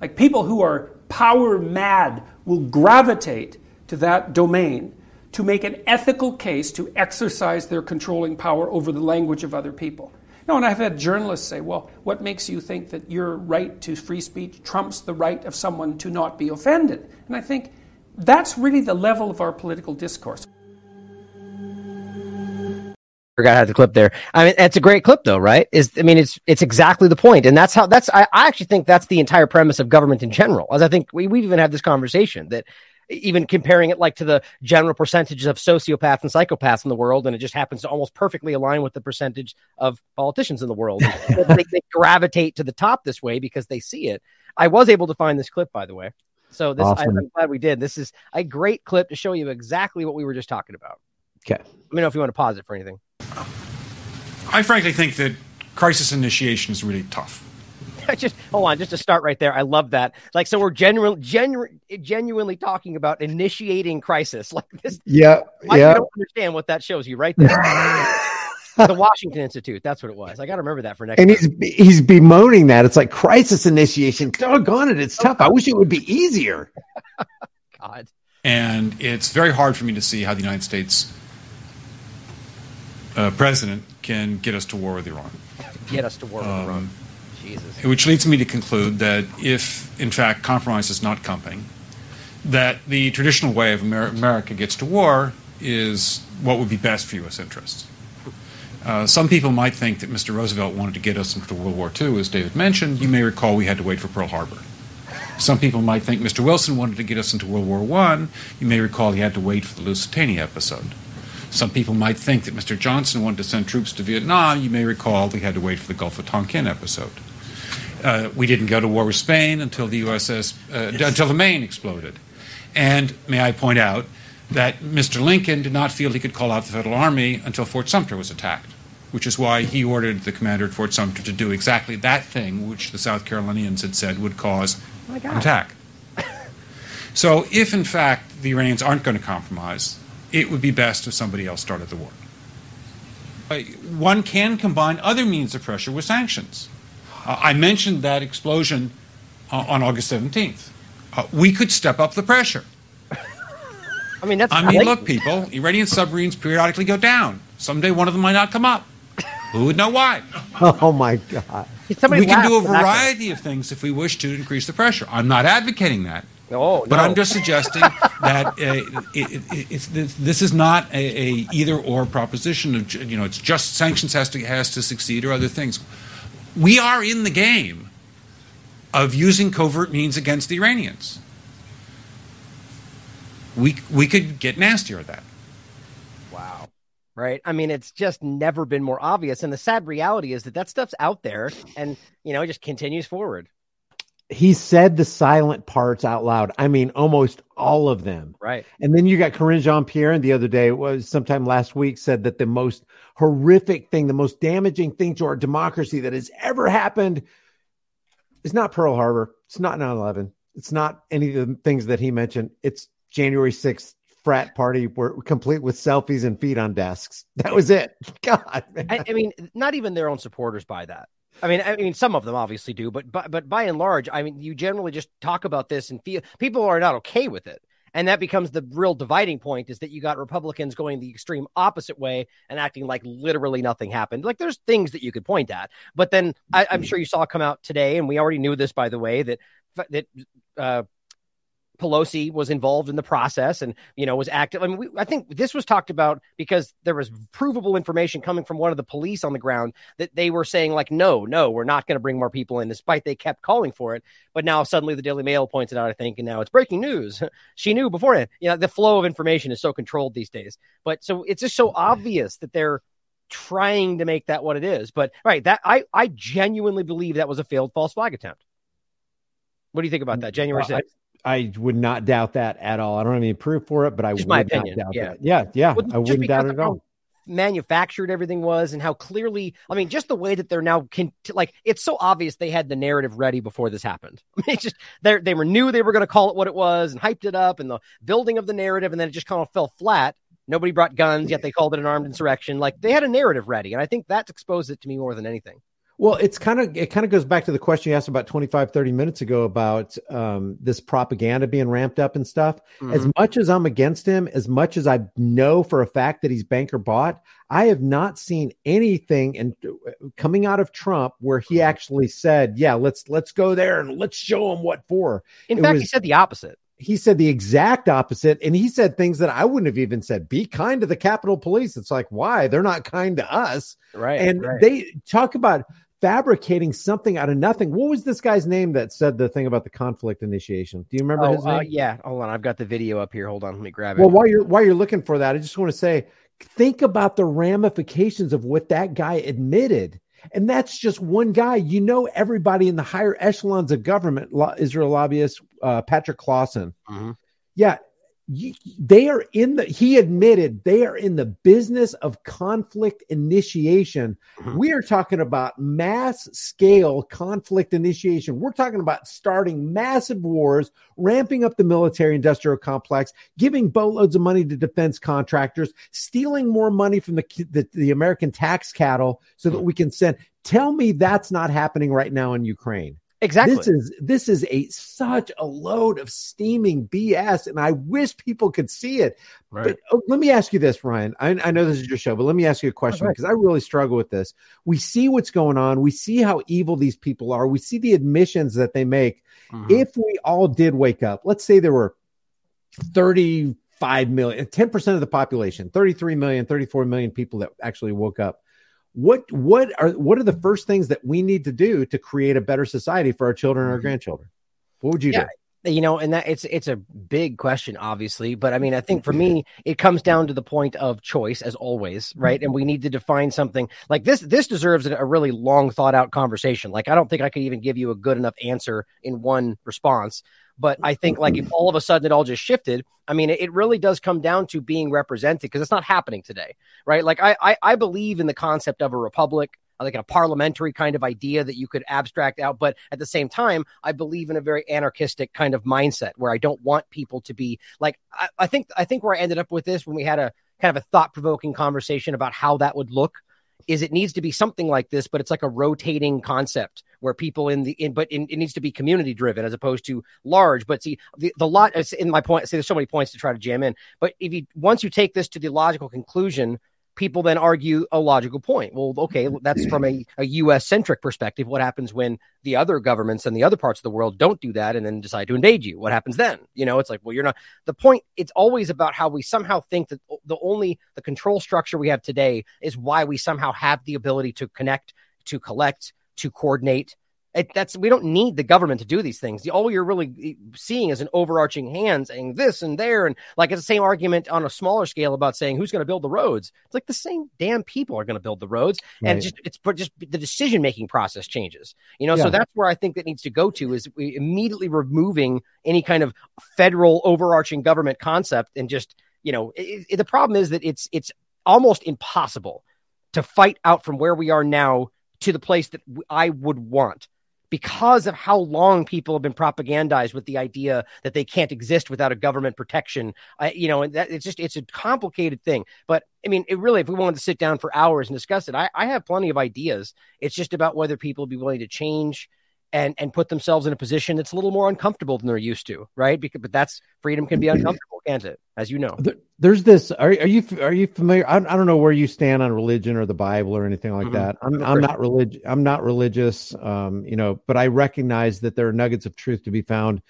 Like people who are power mad will gravitate to that domain to make an ethical case to exercise their controlling power over the language of other people. No, and I've had journalists say, well, what makes you think that your right to free speech trumps the right of someone to not be offended? And I think that's really the level of our political discourse. Forgot I had the clip there. I mean, it's a great clip though, right? Is I mean, it's it's exactly the point, and that's how that's I, I actually think that's the entire premise of government in general. As I think we we've even had this conversation that even comparing it like to the general percentages of sociopaths and psychopaths in the world, and it just happens to almost perfectly align with the percentage of politicians in the world. they, they, gravitate to the top this way because they see it. I was able to find this clip, by the way. So this, awesome. I, am glad we did. This is a great clip to show you exactly what we were just talking about. Okay. Let me know if you want to pause it for anything. I frankly think that crisis initiation is really tough. just hold on, just to start right there. I love that. Like, so we're genuinely, genu- genuinely talking about initiating crisis. Like this. Yeah, I yeah. don't understand what that shows you right there. the Washington Institute. That's what it was. I got to remember that for next. And time. he's he's bemoaning that it's like crisis initiation. Doggone it, it's tough. I wish it would be easier. God. And it's very hard for me to see how the United States uh, president can get us to war with Iran. Get us to war with um, Iran. Jesus. Which leads me to conclude that if, in fact, compromise is not coming, that the traditional way of Amer- America gets to war is what would be best for U.S. interests. Uh, some people might think that Mr. Roosevelt wanted to get us into World War II, as David mentioned. You may recall we had to wait for Pearl Harbor. Some people might think Mr. Wilson wanted to get us into World War I. You may recall he had to wait for the Lusitania episode. Some people might think that Mr. Johnson wanted to send troops to Vietnam. You may recall he had to wait for the Gulf of Tonkin episode. Uh, we didn't go to war with Spain until the USS uh, yes. until the Maine exploded. And may I point out that Mr. Lincoln did not feel he could call out the Federal Army until Fort Sumter was attacked, which is why he ordered the commander at Fort Sumter to do exactly that thing which the South Carolinians had said would cause oh an attack. so, if in fact the Iranians aren't going to compromise, it would be best if somebody else started the war. Uh, one can combine other means of pressure with sanctions. Uh, I mentioned that explosion uh, on August 17th. Uh, we could step up the pressure. I mean, that's. I mean, look, people. Iranian submarines periodically go down. Someday one of them might not come up. Who would know why? Oh my God! Somebody we can do a variety of things if we wish to increase the pressure. I'm not advocating that. Oh, but no. I'm just suggesting that uh, it, it, this, this, is not a, a, either or proposition of you know it's just sanctions has to has to succeed or other things. We are in the game of using covert means against the Iranians. We we could get nastier at that. Wow. Right. I mean, it's just never been more obvious. And the sad reality is that that stuff's out there and, you know, it just continues forward he said the silent parts out loud. I mean, almost all of them. Right. And then you got Karine Jean-Pierre, and the other day was sometime last week said that the most horrific thing, the most damaging thing to our democracy that has ever happened is not Pearl Harbor. It's not 9 11. It's not any of the things that he mentioned. It's January 6th frat party were complete with selfies and feet on desks. That was it. God, I, I mean, not even their own supporters buy that. I mean, I mean, some of them obviously do, but but but by and large, I mean, you generally just talk about this and feel people are not okay with it, and that becomes the real dividing point. Is that you got Republicans going the extreme opposite way and acting like literally nothing happened. Like there's things that you could point at, but then I, am sure you saw come out today, and we already knew this by the way that that uh, Pelosi was involved in the process and you know was active. I mean, we, I think this was talked about because there was provable information coming from one of the police on the ground that they were saying like, no, no, we're not going to bring more people in, despite they kept calling for it. But now suddenly the Daily Mail points it out, I think, and now it's breaking news. she knew beforehand. You know, the flow of information is so controlled these days. But so it's just so obvious that they're trying to make that what it is. But right, that I I genuinely believe that was a failed false flag attempt. What do you think about that? January 6th. I would not doubt that at all. I don't have any proof for it, but I Just would not doubt yeah. that. Yeah, yeah, well, I wouldn't doubt it at all. Manufactured everything was, and how clearly, I mean, just the way that they're now can like it's so obvious they had the narrative ready before this happened. I mean, it's just they they were knew they were going to call it what it was and hyped it up and the building of the narrative, and then it just kind of fell flat. Nobody brought guns, yet they called it an armed insurrection. Like they had a narrative ready, and I think that's exposed it to me more than anything. Well, it's kind of it kind of goes back to the question you asked about 25 30 minutes ago about um, this propaganda being ramped up and stuff. Mm-hmm. As much as I'm against him, as much as I know for a fact that he's banker bought, I have not seen anything and coming out of Trump where he mm-hmm. actually said, "Yeah, let's let's go there and let's show him what for." In it fact, was, he said the opposite he said the exact opposite and he said things that i wouldn't have even said be kind to the capitol police it's like why they're not kind to us right and right. they talk about fabricating something out of nothing. What was this guy's name that said the thing about the conflict initiation? Do you remember oh, his uh, name? uh, yeah. Hold on. I've got the video up here. Hold on. Let me grab it. well while you're while you're looking for that i just want to say think about the ramifications of what that guy admitted. And that's just one guy. You know, everybody in the higher echelons of government, Israel lobbyist uh, Patrick Clawson. Mm-hmm. Yeah, they are in the he admitted they are in the business of conflict initiation mm-hmm. we are talking about mass scale conflict initiation we're talking about starting massive wars ramping up the military industrial complex giving boatloads of money to defense contractors stealing more money from the the, the american tax cattle so that mm-hmm. we can send tell me that's not happening right now in ukraine Exactly. This is this is a such a load of steaming BS, and I wish people could see it. Right. But oh, let me ask you this, Ryan. I, I, know this is your show, but let me ask you a question because right. I really struggle with this. We see what's going on. We see how evil these people are. We see the admissions that they make. Mm-hmm. If we all did wake up, let's say there were 35 million, 10% of the population, 33 million, 34 million people that actually woke up what what are what are the first things that we need to do to create a better society for our children and our mm-hmm. grandchildren what would you yeah. do you know and that it's it's a big question obviously but i mean i think for me it comes down to the point of choice as always right? Mm-hmm. And we need to define something like this this deserves a really long thought out conversation. Like i don't think i could even give you a good enough answer in one response. But I think like if mm-hmm. all of a sudden it all just shifted, I mean, it really does come down to being represented because it's not happening today, right? Like I, I, I believe in the concept of a republic, Uh, like a parliamentary kind of idea that you could abstract out. But at the same time, I believe in a very anarchistic kind of mindset where I don't want people to be like, I, I think, I think where I ended up with this when we had a kind of a thought provoking conversation about how that would look is it needs to be something like this, but it's like a rotating concept where people in the in, but in, it needs to be community driven as opposed to large. But see, the, the lot in my point. See, there's so many points to try to jam in. But if you once you take this to the logical conclusion, people then argue a logical point. Well, okay, mm-hmm. that's from a, a US centric perspective. What happens when the other governments and the other parts of the world don't do that and then decide to invade you? What happens then? You know, it's like, well, you're not the point. It's always about how we somehow think that the only the control structure we have today is why we somehow have the ability to connect, to collect, to coordinate, it, that's we don't need the government to do these things. All you're really seeing is an overarching hand saying this and there, and like it's the same argument on a smaller scale about saying who's going to build the roads. It's like the same damn people are going to build the roads, right. and just it's just the decision making process changes. You know, yeah. so that's where I think that needs to go to is immediately removing any kind of federal overarching government concept and just you know it, it, the problem is that it's it's almost impossible to fight out from where we are now to the place that I would want because of how long people have been propagandized with the idea that they can't exist without a government protection. I, you know, and that it's just it's a complicated thing. But I mean, it really, if we wanted to sit down for hours and discuss it, I, I have plenty of ideas. It's just about whether people will be willing to change and and put themselves in a position that's a little more uncomfortable than they're used to, right? Because but that's freedom can be uncomfortable, can't it? As you know, there's this. Are, are you are you familiar? I, I don't know where you stand on religion or the Bible or anything like mm-hmm. that. I'm I'm not religious. I'm not religious. Um, you know, but I recognize that there are nuggets of truth to be found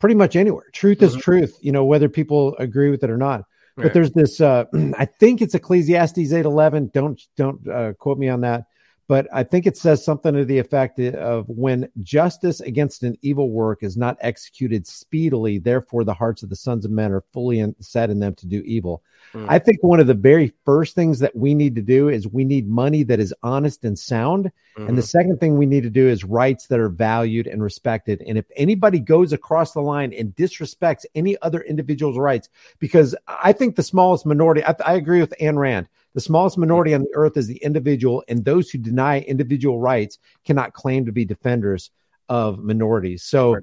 pretty much anywhere. Truth mm-hmm. is truth. You know, whether people agree with it or not. Right. But there's this. Uh, I think it's Ecclesiastes eight eleven. Don't don't uh, quote me on that but I think it says something to the effect of when justice against an evil work is not executed speedily, therefore the hearts of the sons of men are fully in, set in them to do evil. Mm. I think one of the very first things that we need to do is we need money that is honest and sound. Mm-hmm. And the mm-hmm. second thing we need to do is rights that are valued and respected. And if anybody goes across the line and disrespects any other individual's rights, because I think the smallest minority, I, I agree with Ayn Rand the smallest minority on the earth is the individual, and those who deny individual rights cannot claim to be defenders of minorities. So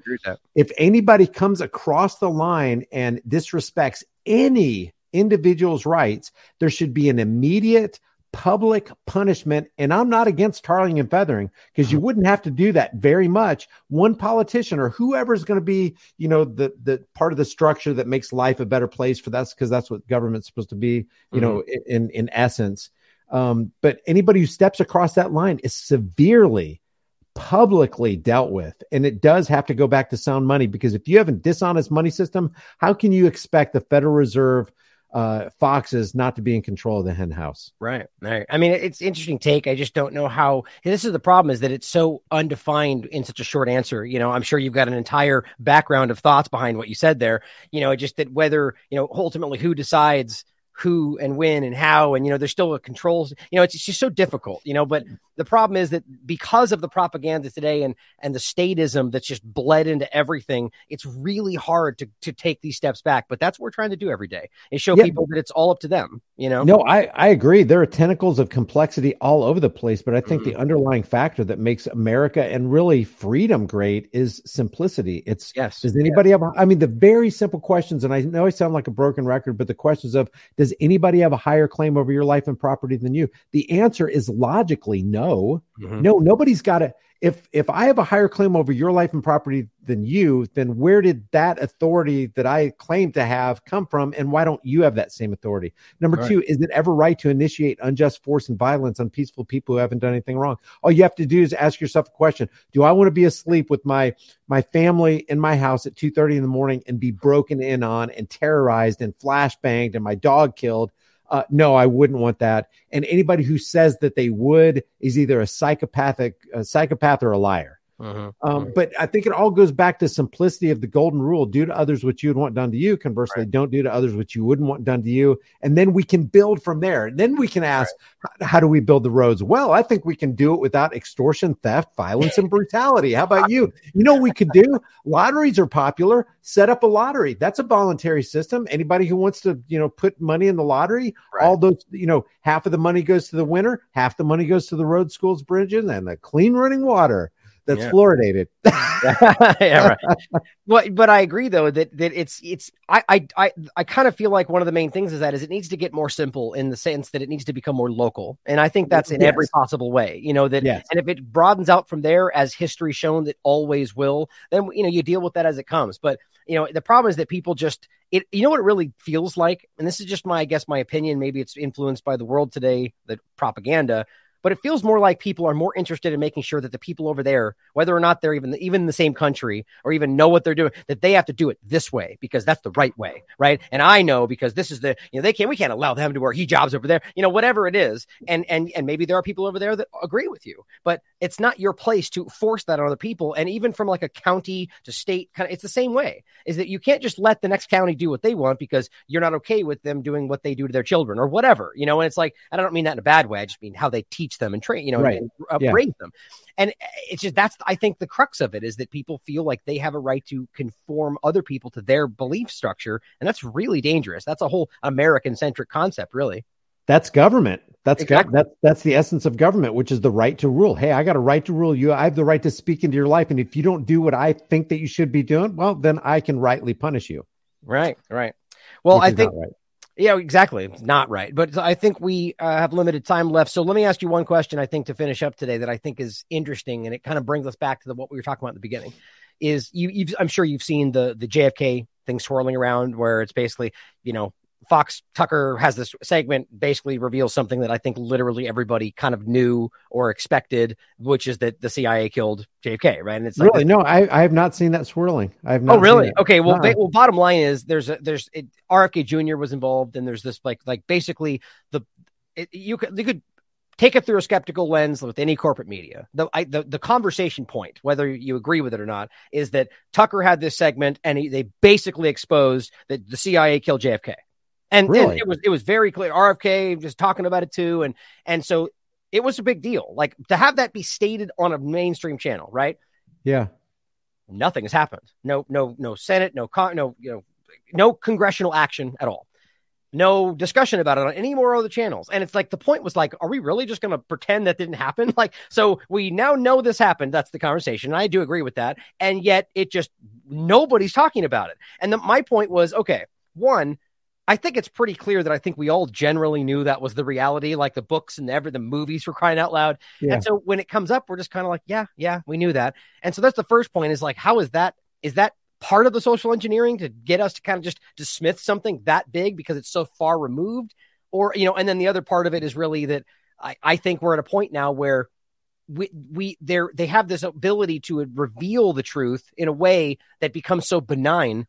if anybody comes across the line and disrespects any individual's rights, there should be an immediate public punishment. And I'm not against tarling and feathering because you mm-hmm. wouldn't have to do that very much. One politician or whoever is going to be, you know, the the part of the structure that makes life a better place for that's because that's what government's supposed to be, you mm-hmm. know, in in essence. Um, but anybody who steps across that line is severely publicly dealt with. And it does have to go back to sound money because if you have a dishonest money system, how can you expect the Federal Reserve uh, foxes not to be in control of the hen house? Right. Right. I mean, it's interesting take. I just don't know how. This is the problem is that it's so undefined in such a short answer. You know, I'm sure you've got an entire background of thoughts behind what you said there. You know, just that whether, you know, ultimately who decides who and when and how and you know there's still a controls you know it's, it's just so difficult you know but the problem is that because of the propaganda today and and the statism that's just bled into everything it's really hard to to take these steps back but that's what we're trying to do every day is show yeah. people that it's all up to them you know no i i agree there are tentacles of complexity all over the place but i think mm-hmm. the underlying factor that makes america and really freedom great is simplicity it's yes does anybody yes. have i mean the very simple questions and i know i sound like a broken record but the questions of does anybody have a higher claim over your life and property than you? The answer is logically no. Mm-hmm. No, nobody's got it if if I have a higher claim over your life and property than you, then where did that authority that I claim to have come from, and why don't you have that same authority? Number right. two, is it ever right to initiate unjust force and violence on peaceful people who haven't done anything wrong? All you have to do is ask yourself a question: Do I want to be asleep with my my family in my house at two thirty in the morning and be broken in on and terrorized and flashbanged and my dog killed? Uh, no, I wouldn't want that. And anybody who says that they would is either a psychopathic, a psychopath, or a liar. Uh-huh. Um, but I think it all goes back to simplicity of the golden rule: do to others what you would want done to you. Conversely, right. don't do to others what you wouldn't want done to you. And then we can build from there. And then we can ask, right. how do we build the roads? Well, I think we can do it without extortion, theft, violence, and brutality. How about you? You know, we could do lotteries are popular. Set up a lottery. That's a voluntary system. Anybody who wants to, you know, put money in the lottery, right. all those, you know, half of the money goes to the winner, half the money goes to the road, schools, bridges, and the clean running water that's yeah. fluoridated. yeah, right. But but I agree though that that it's it's I I I, I kind of feel like one of the main things is that is it needs to get more simple in the sense that it needs to become more local, and I think that's in yes. every possible way. You know that, yes. and if it broadens out from there, as history shown that always will, then you know you deal with that as it comes. But you know the problem is that people just it you know what it really feels like, and this is just my I guess my opinion. Maybe it's influenced by the world today, the propaganda but it feels more like people are more interested in making sure that the people over there, whether or not they're even even in the same country or even know what they're doing, that they have to do it this way because that's the right way, right? And I know because this is the you know they can't we can't allow them to wear hijabs over there, you know whatever it is, and and and maybe there are people over there that agree with you, but it's not your place to force that on other people. And even from like a county to state, kind of, it's the same way. Is that you can't just let the next county do what they want because you're not okay with them doing what they do to their children or whatever, you know. And it's like I don't mean that in a bad way. I just mean how they teach them and train, you know, right. and, uh, yeah. them. And it's just that's I think the crux of it is that people feel like they have a right to conform other people to their belief structure, and that's really dangerous. That's a whole American centric concept, really. That's government. That's exactly. that's that's the essence of government, which is the right to rule. Hey, I got a right to rule you. I have the right to speak into your life, and if you don't do what I think that you should be doing, well, then I can rightly punish you. Right, right. Well, I think right. Yeah, exactly. Not right. But I think we uh, have limited time left. So let me ask you one question, I think, to finish up today that I think is interesting. And it kind of brings us back to the, what we were talking about in the beginning is you, I'm sure you've seen the, the JFK thing swirling around where it's basically, you know, Fox Tucker has this segment basically reveals something that I think literally everybody kind of knew or expected, which is that the CIA killed JFK, right? And it's like really no, I, I have not seen that swirling. I have oh, not. Oh, really? Okay. Well, no. ba- well, bottom line is there's a, there's it, RFK Jr. was involved, and there's this like like basically the it, you could you could take it through a skeptical lens with any corporate media. The, I, the the conversation point, whether you agree with it or not, is that Tucker had this segment and he, they basically exposed that the CIA killed JFK. And, really? and it was it was very clear. RFK just talking about it too, and and so it was a big deal. Like to have that be stated on a mainstream channel, right? Yeah. Nothing has happened. No, no, no Senate, no, con- no, you know, no congressional action at all. No discussion about it on any more other channels. And it's like the point was like, are we really just going to pretend that didn't happen? Like, so we now know this happened. That's the conversation. I do agree with that. And yet it just nobody's talking about it. And the, my point was, okay, one, I think it's pretty clear that I think we all generally knew that was the reality, like the books and ever the movies were crying out loud. Yeah. And so when it comes up, we're just kind of like, yeah, yeah, we knew that. And so that's the first point is like, how is that? Is that part of the social engineering to get us to kind of just dismiss something that big because it's so far removed? Or, you know, and then the other part of it is really that I, I think we're at a point now where we we they they have this ability to reveal the truth in a way that becomes so benign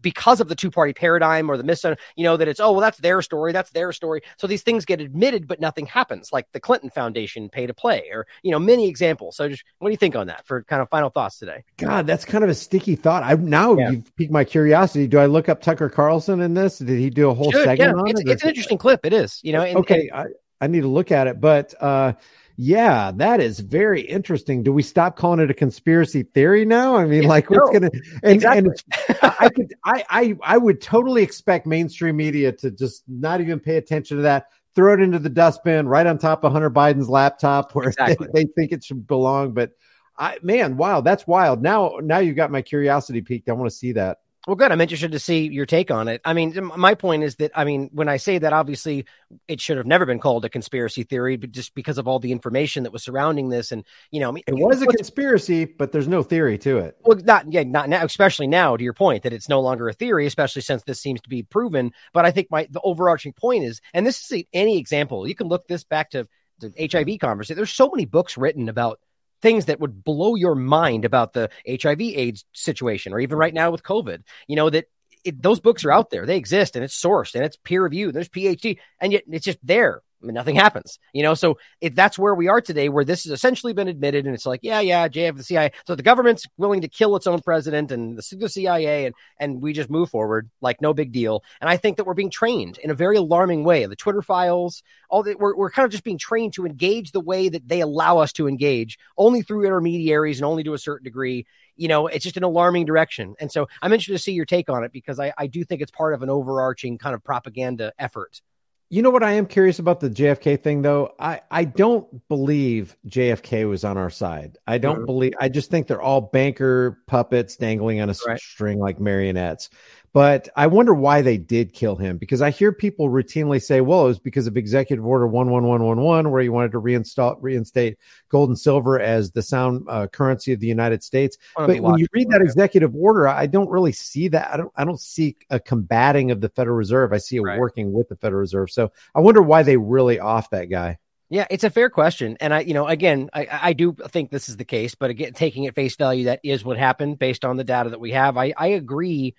because of the two party paradigm or the mis you know that it's oh well that's their story that's their story. So these things get admitted but nothing happens. Like the clinton foundation pay to play or you know many examples. So just what do you think on that for kind of final thoughts today? God that's kind of a sticky thought. I now yeah. you've piqued my curiosity. Do i look up tucker carlson in this? Did he do a whole Should, segment yeah. on it's, it? it's an interesting clip. It is you know and, okay and, I, I need to look at it but uh yeah, that is very interesting. Do we stop calling it a conspiracy theory now? I mean, yeah, like what's no, gonna and, exactly. and I could I, I I would totally expect mainstream media to just not even pay attention to that, throw it into the dustbin right on top of Hunter Biden's laptop where exactly. they, they think it should belong. But I man, wow, that's wild. Now now you've got my curiosity peaked. I want to see that. Well, good. I'm interested to see your take on it. I mean, my point is that, I mean, when I say that, obviously it should have never been called a conspiracy theory, but just because of all the information that was surrounding this. And, you know, I mean, it was a conspiracy, but there's no theory to it. Well, not, yeah, not now, especially now to your point that it's no longer a theory, especially since this seems to be proven. But I think my, the overarching point is, and this is any example, you can look this back to the HIV conversation. There's so many books written about things that would blow your mind about the HIV AIDS situation, or even right now with COVID. You know, that it, those books are out there, they exist, and it's sourced and it's peer reviewed. There's PhD, and yet it's just there. Nothing happens, you know. So if that's where we are today, where this has essentially been admitted, and it's like, yeah, yeah, JF, the CIA. So the government's willing to kill its own president and the, the CIA, and and we just move forward like no big deal. And I think that we're being trained in a very alarming way. The Twitter files, all that we're we're kind of just being trained to engage the way that they allow us to engage, only through intermediaries and only to a certain degree you know, it's just an alarming direction. And so I'm interested to see your take on it because I, I do think it's part of an overarching kind of propaganda effort. You know what I am curious about the JFK thing though? I I don't believe JFK was on our side. I don't mm-hmm. believe I just think they're all banker puppets dangling on a right. string like marionettes. But I wonder why they did kill him because I hear people routinely say, well, it was because of Executive Order 11111, where he wanted to reinstall, reinstate gold and silver as the sound uh, currency of the United States. But when you read that executive order, I don't really see that. I don't, I don't see a combating of the Federal Reserve. I see it right. working with the Federal Reserve. So I wonder why they really off that guy. Yeah, it's a fair question. And I, you know, again, I, I do think this is the case, but again, taking at face value, that is what happened based on the data that we have. I, I agree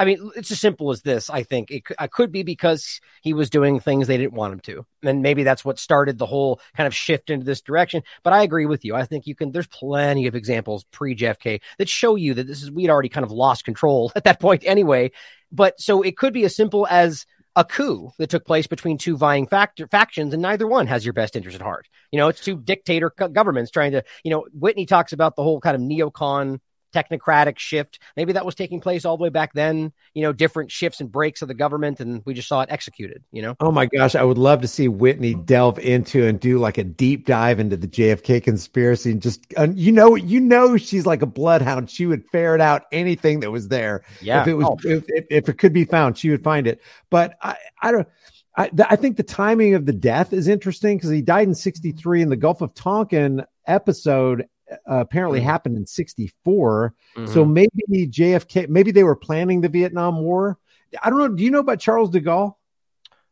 I mean, it's as simple as this. I think it, it could be because he was doing things they didn't want him to, and maybe that's what started the whole kind of shift into this direction. But I agree with you. I think you can. There's plenty of examples pre JFK that show you that this is we'd already kind of lost control at that point anyway. But so it could be as simple as a coup that took place between two vying factor, factions, and neither one has your best interest at heart. You know, it's two dictator governments trying to. You know, Whitney talks about the whole kind of neocon technocratic shift. Maybe that was taking place all the way back then, you know, different shifts and breaks of the government, and we just saw it executed, you know? Oh my gosh, I would love to see Whitney delve into and do like a deep dive into the JFK conspiracy and just, you know, you know, she's like a bloodhound. She would ferret out anything that was there. Yeah. If it was, oh. if, if, if, it could be found, she would find it. But I, I don't, I, I think the timing of the death is interesting because he died in 63 in the Gulf of Tonkin episode uh, apparently mm-hmm. happened in 64. Mm-hmm. So maybe JFK, maybe they were planning the Vietnam War. I don't know. Do you know about Charles de Gaulle?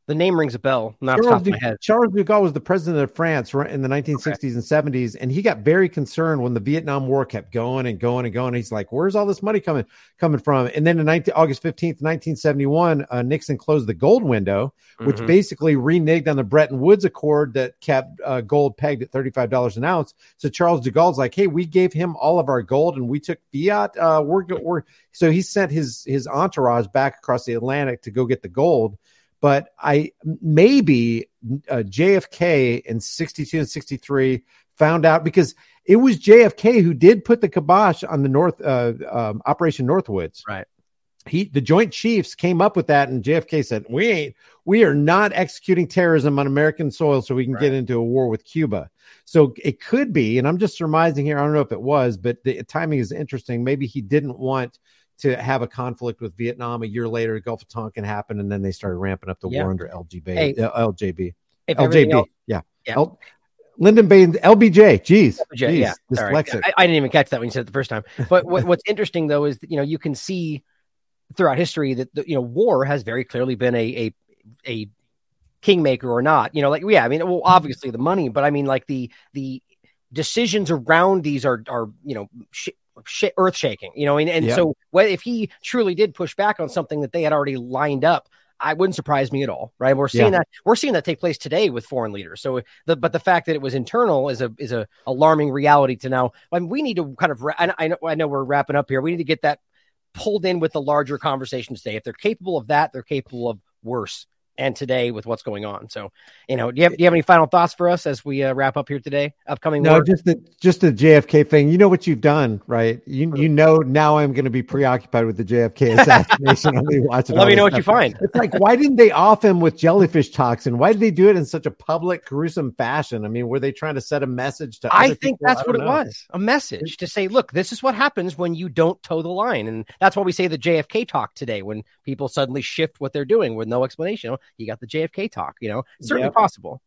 The name rings a bell. Not Charles, de, Charles de Gaulle was the president of France in the 1960s okay. and 70s, and he got very concerned when the Vietnam War kept going and going and going. He's like, "Where's all this money coming coming from?" And then in 19, August 15th, 1971, uh, Nixon closed the gold window, which mm-hmm. basically reneged on the Bretton Woods Accord that kept uh, gold pegged at $35 an ounce. So Charles de Gaulle's like, "Hey, we gave him all of our gold, and we took fiat. Uh, we're, we're so he sent his his entourage back across the Atlantic to go get the gold." But I maybe uh, JFK in 62 and 63 found out because it was JFK who did put the kibosh on the North uh, um, Operation Northwoods. Right. He, the Joint Chiefs came up with that, and JFK said, "We ain't, we are not executing terrorism on American soil, so we can right. get into a war with Cuba." So it could be, and I'm just surmising here. I don't know if it was, but the timing is interesting. Maybe he didn't want to have a conflict with Vietnam. A year later, the Gulf of Tonkin happened, and then they started ramping up the yeah. war under LGB. Hey, uh, LJB. LJB. Else, yeah. yeah. L- Lyndon Baines, LBJ. Jeez. LBJ, Jeez. Yeah. Dyslexic. I, I, didn't even catch that when you said it the first time. But what, what's interesting though is that, you know you can see throughout history that the, you know war has very clearly been a a a kingmaker or not. You know, like yeah, I mean, well, obviously the money, but I mean, like the the decisions around these are are you know sh- sh- earth shaking. You know, and, and so what if he truly did push back on something that they had already lined up. I wouldn't surprise me at all, right? We're seeing yeah. that we're seeing that take place today with foreign leaders. So the but the fact that it was internal is a is a alarming reality to now. I mean, we need to kind of I, I know I know we're wrapping up here. We need to get that pulled in with the larger conversation today. If they're capable of that, they're capable of worse and today with what's going on. So, you know, do you have, do you have any final thoughts for us as we uh, wrap up here today? Upcoming. No, just the just the JFK thing. You know what you've done, right? You you know now I'm going to be preoccupied with the JFK assassination. Let me know what you find. It's like why didn't they off him with jellyfish toxin? Why did they do it in such a public, gruesome fashion? I mean, were they trying to set a message to? I think people? that's I what know. it was. A message to say, look, this is what happens when you don't toe the line, and that's why we say the JFK talk today. When people suddenly shift what they're doing with no explanation you got the JFK talk, you know, certainly yep. possible.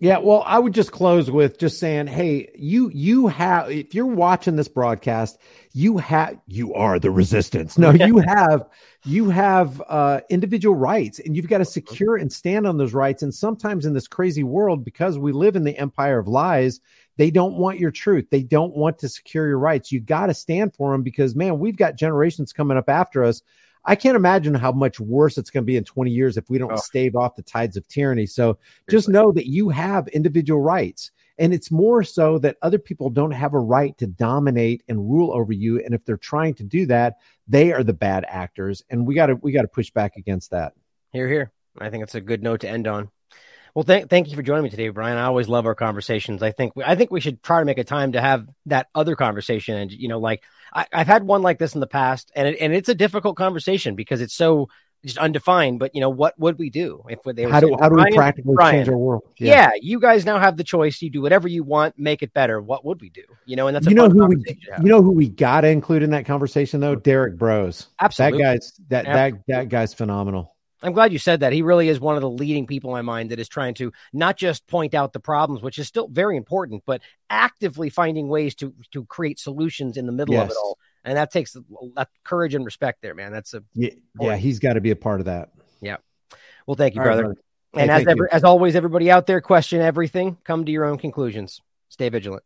Yeah, well, I would just close with just saying, hey, you you have if you're watching this broadcast, you have you are the resistance. No, you have you have uh individual rights and you've got to secure and stand on those rights and sometimes in this crazy world because we live in the empire of lies, they don't want your truth. They don't want to secure your rights. You got to stand for them because man, we've got generations coming up after us I can't imagine how much worse it's going to be in 20 years if we don't oh. stave off the tides of tyranny. So just know that you have individual rights. And it's more so that other people don't have a right to dominate and rule over you. And if they're trying to do that, they are the bad actors. And we got to we got to push back against that. Here, here. I think it's a good note to end on. Well, thank thank you for joining me today, Brian. I always love our conversations. I think I think we should try to make a time to have that other conversation. And you know, like I, have had one like this in the past, and it, and it's a difficult conversation because it's so just undefined. But you know, what would we do if they how do how do we practically Brian, change our world? Yeah. yeah. you guys now have the choice. You do whatever you want, make it better. What would we do? You know, and that's you know who we you know who we got to include in that conversation though, Derrick Broze. Absolutely, that guy's that Absolutely. that that guy's phenomenal. I'm glad you said that. He really is one of the leading people in my mind that is trying to not just point out the problems, which is still very important, but actively finding ways to to create solutions in the middle yes. of it all and that takes that courage and respect there, man. That's a yeah, yeah he's got to be a part of that. Yeah. Well, thank you, brother. Right, brother. And hey, as ever, as always, everybody out there, question everything. Come to your own conclusions. Stay vigilant.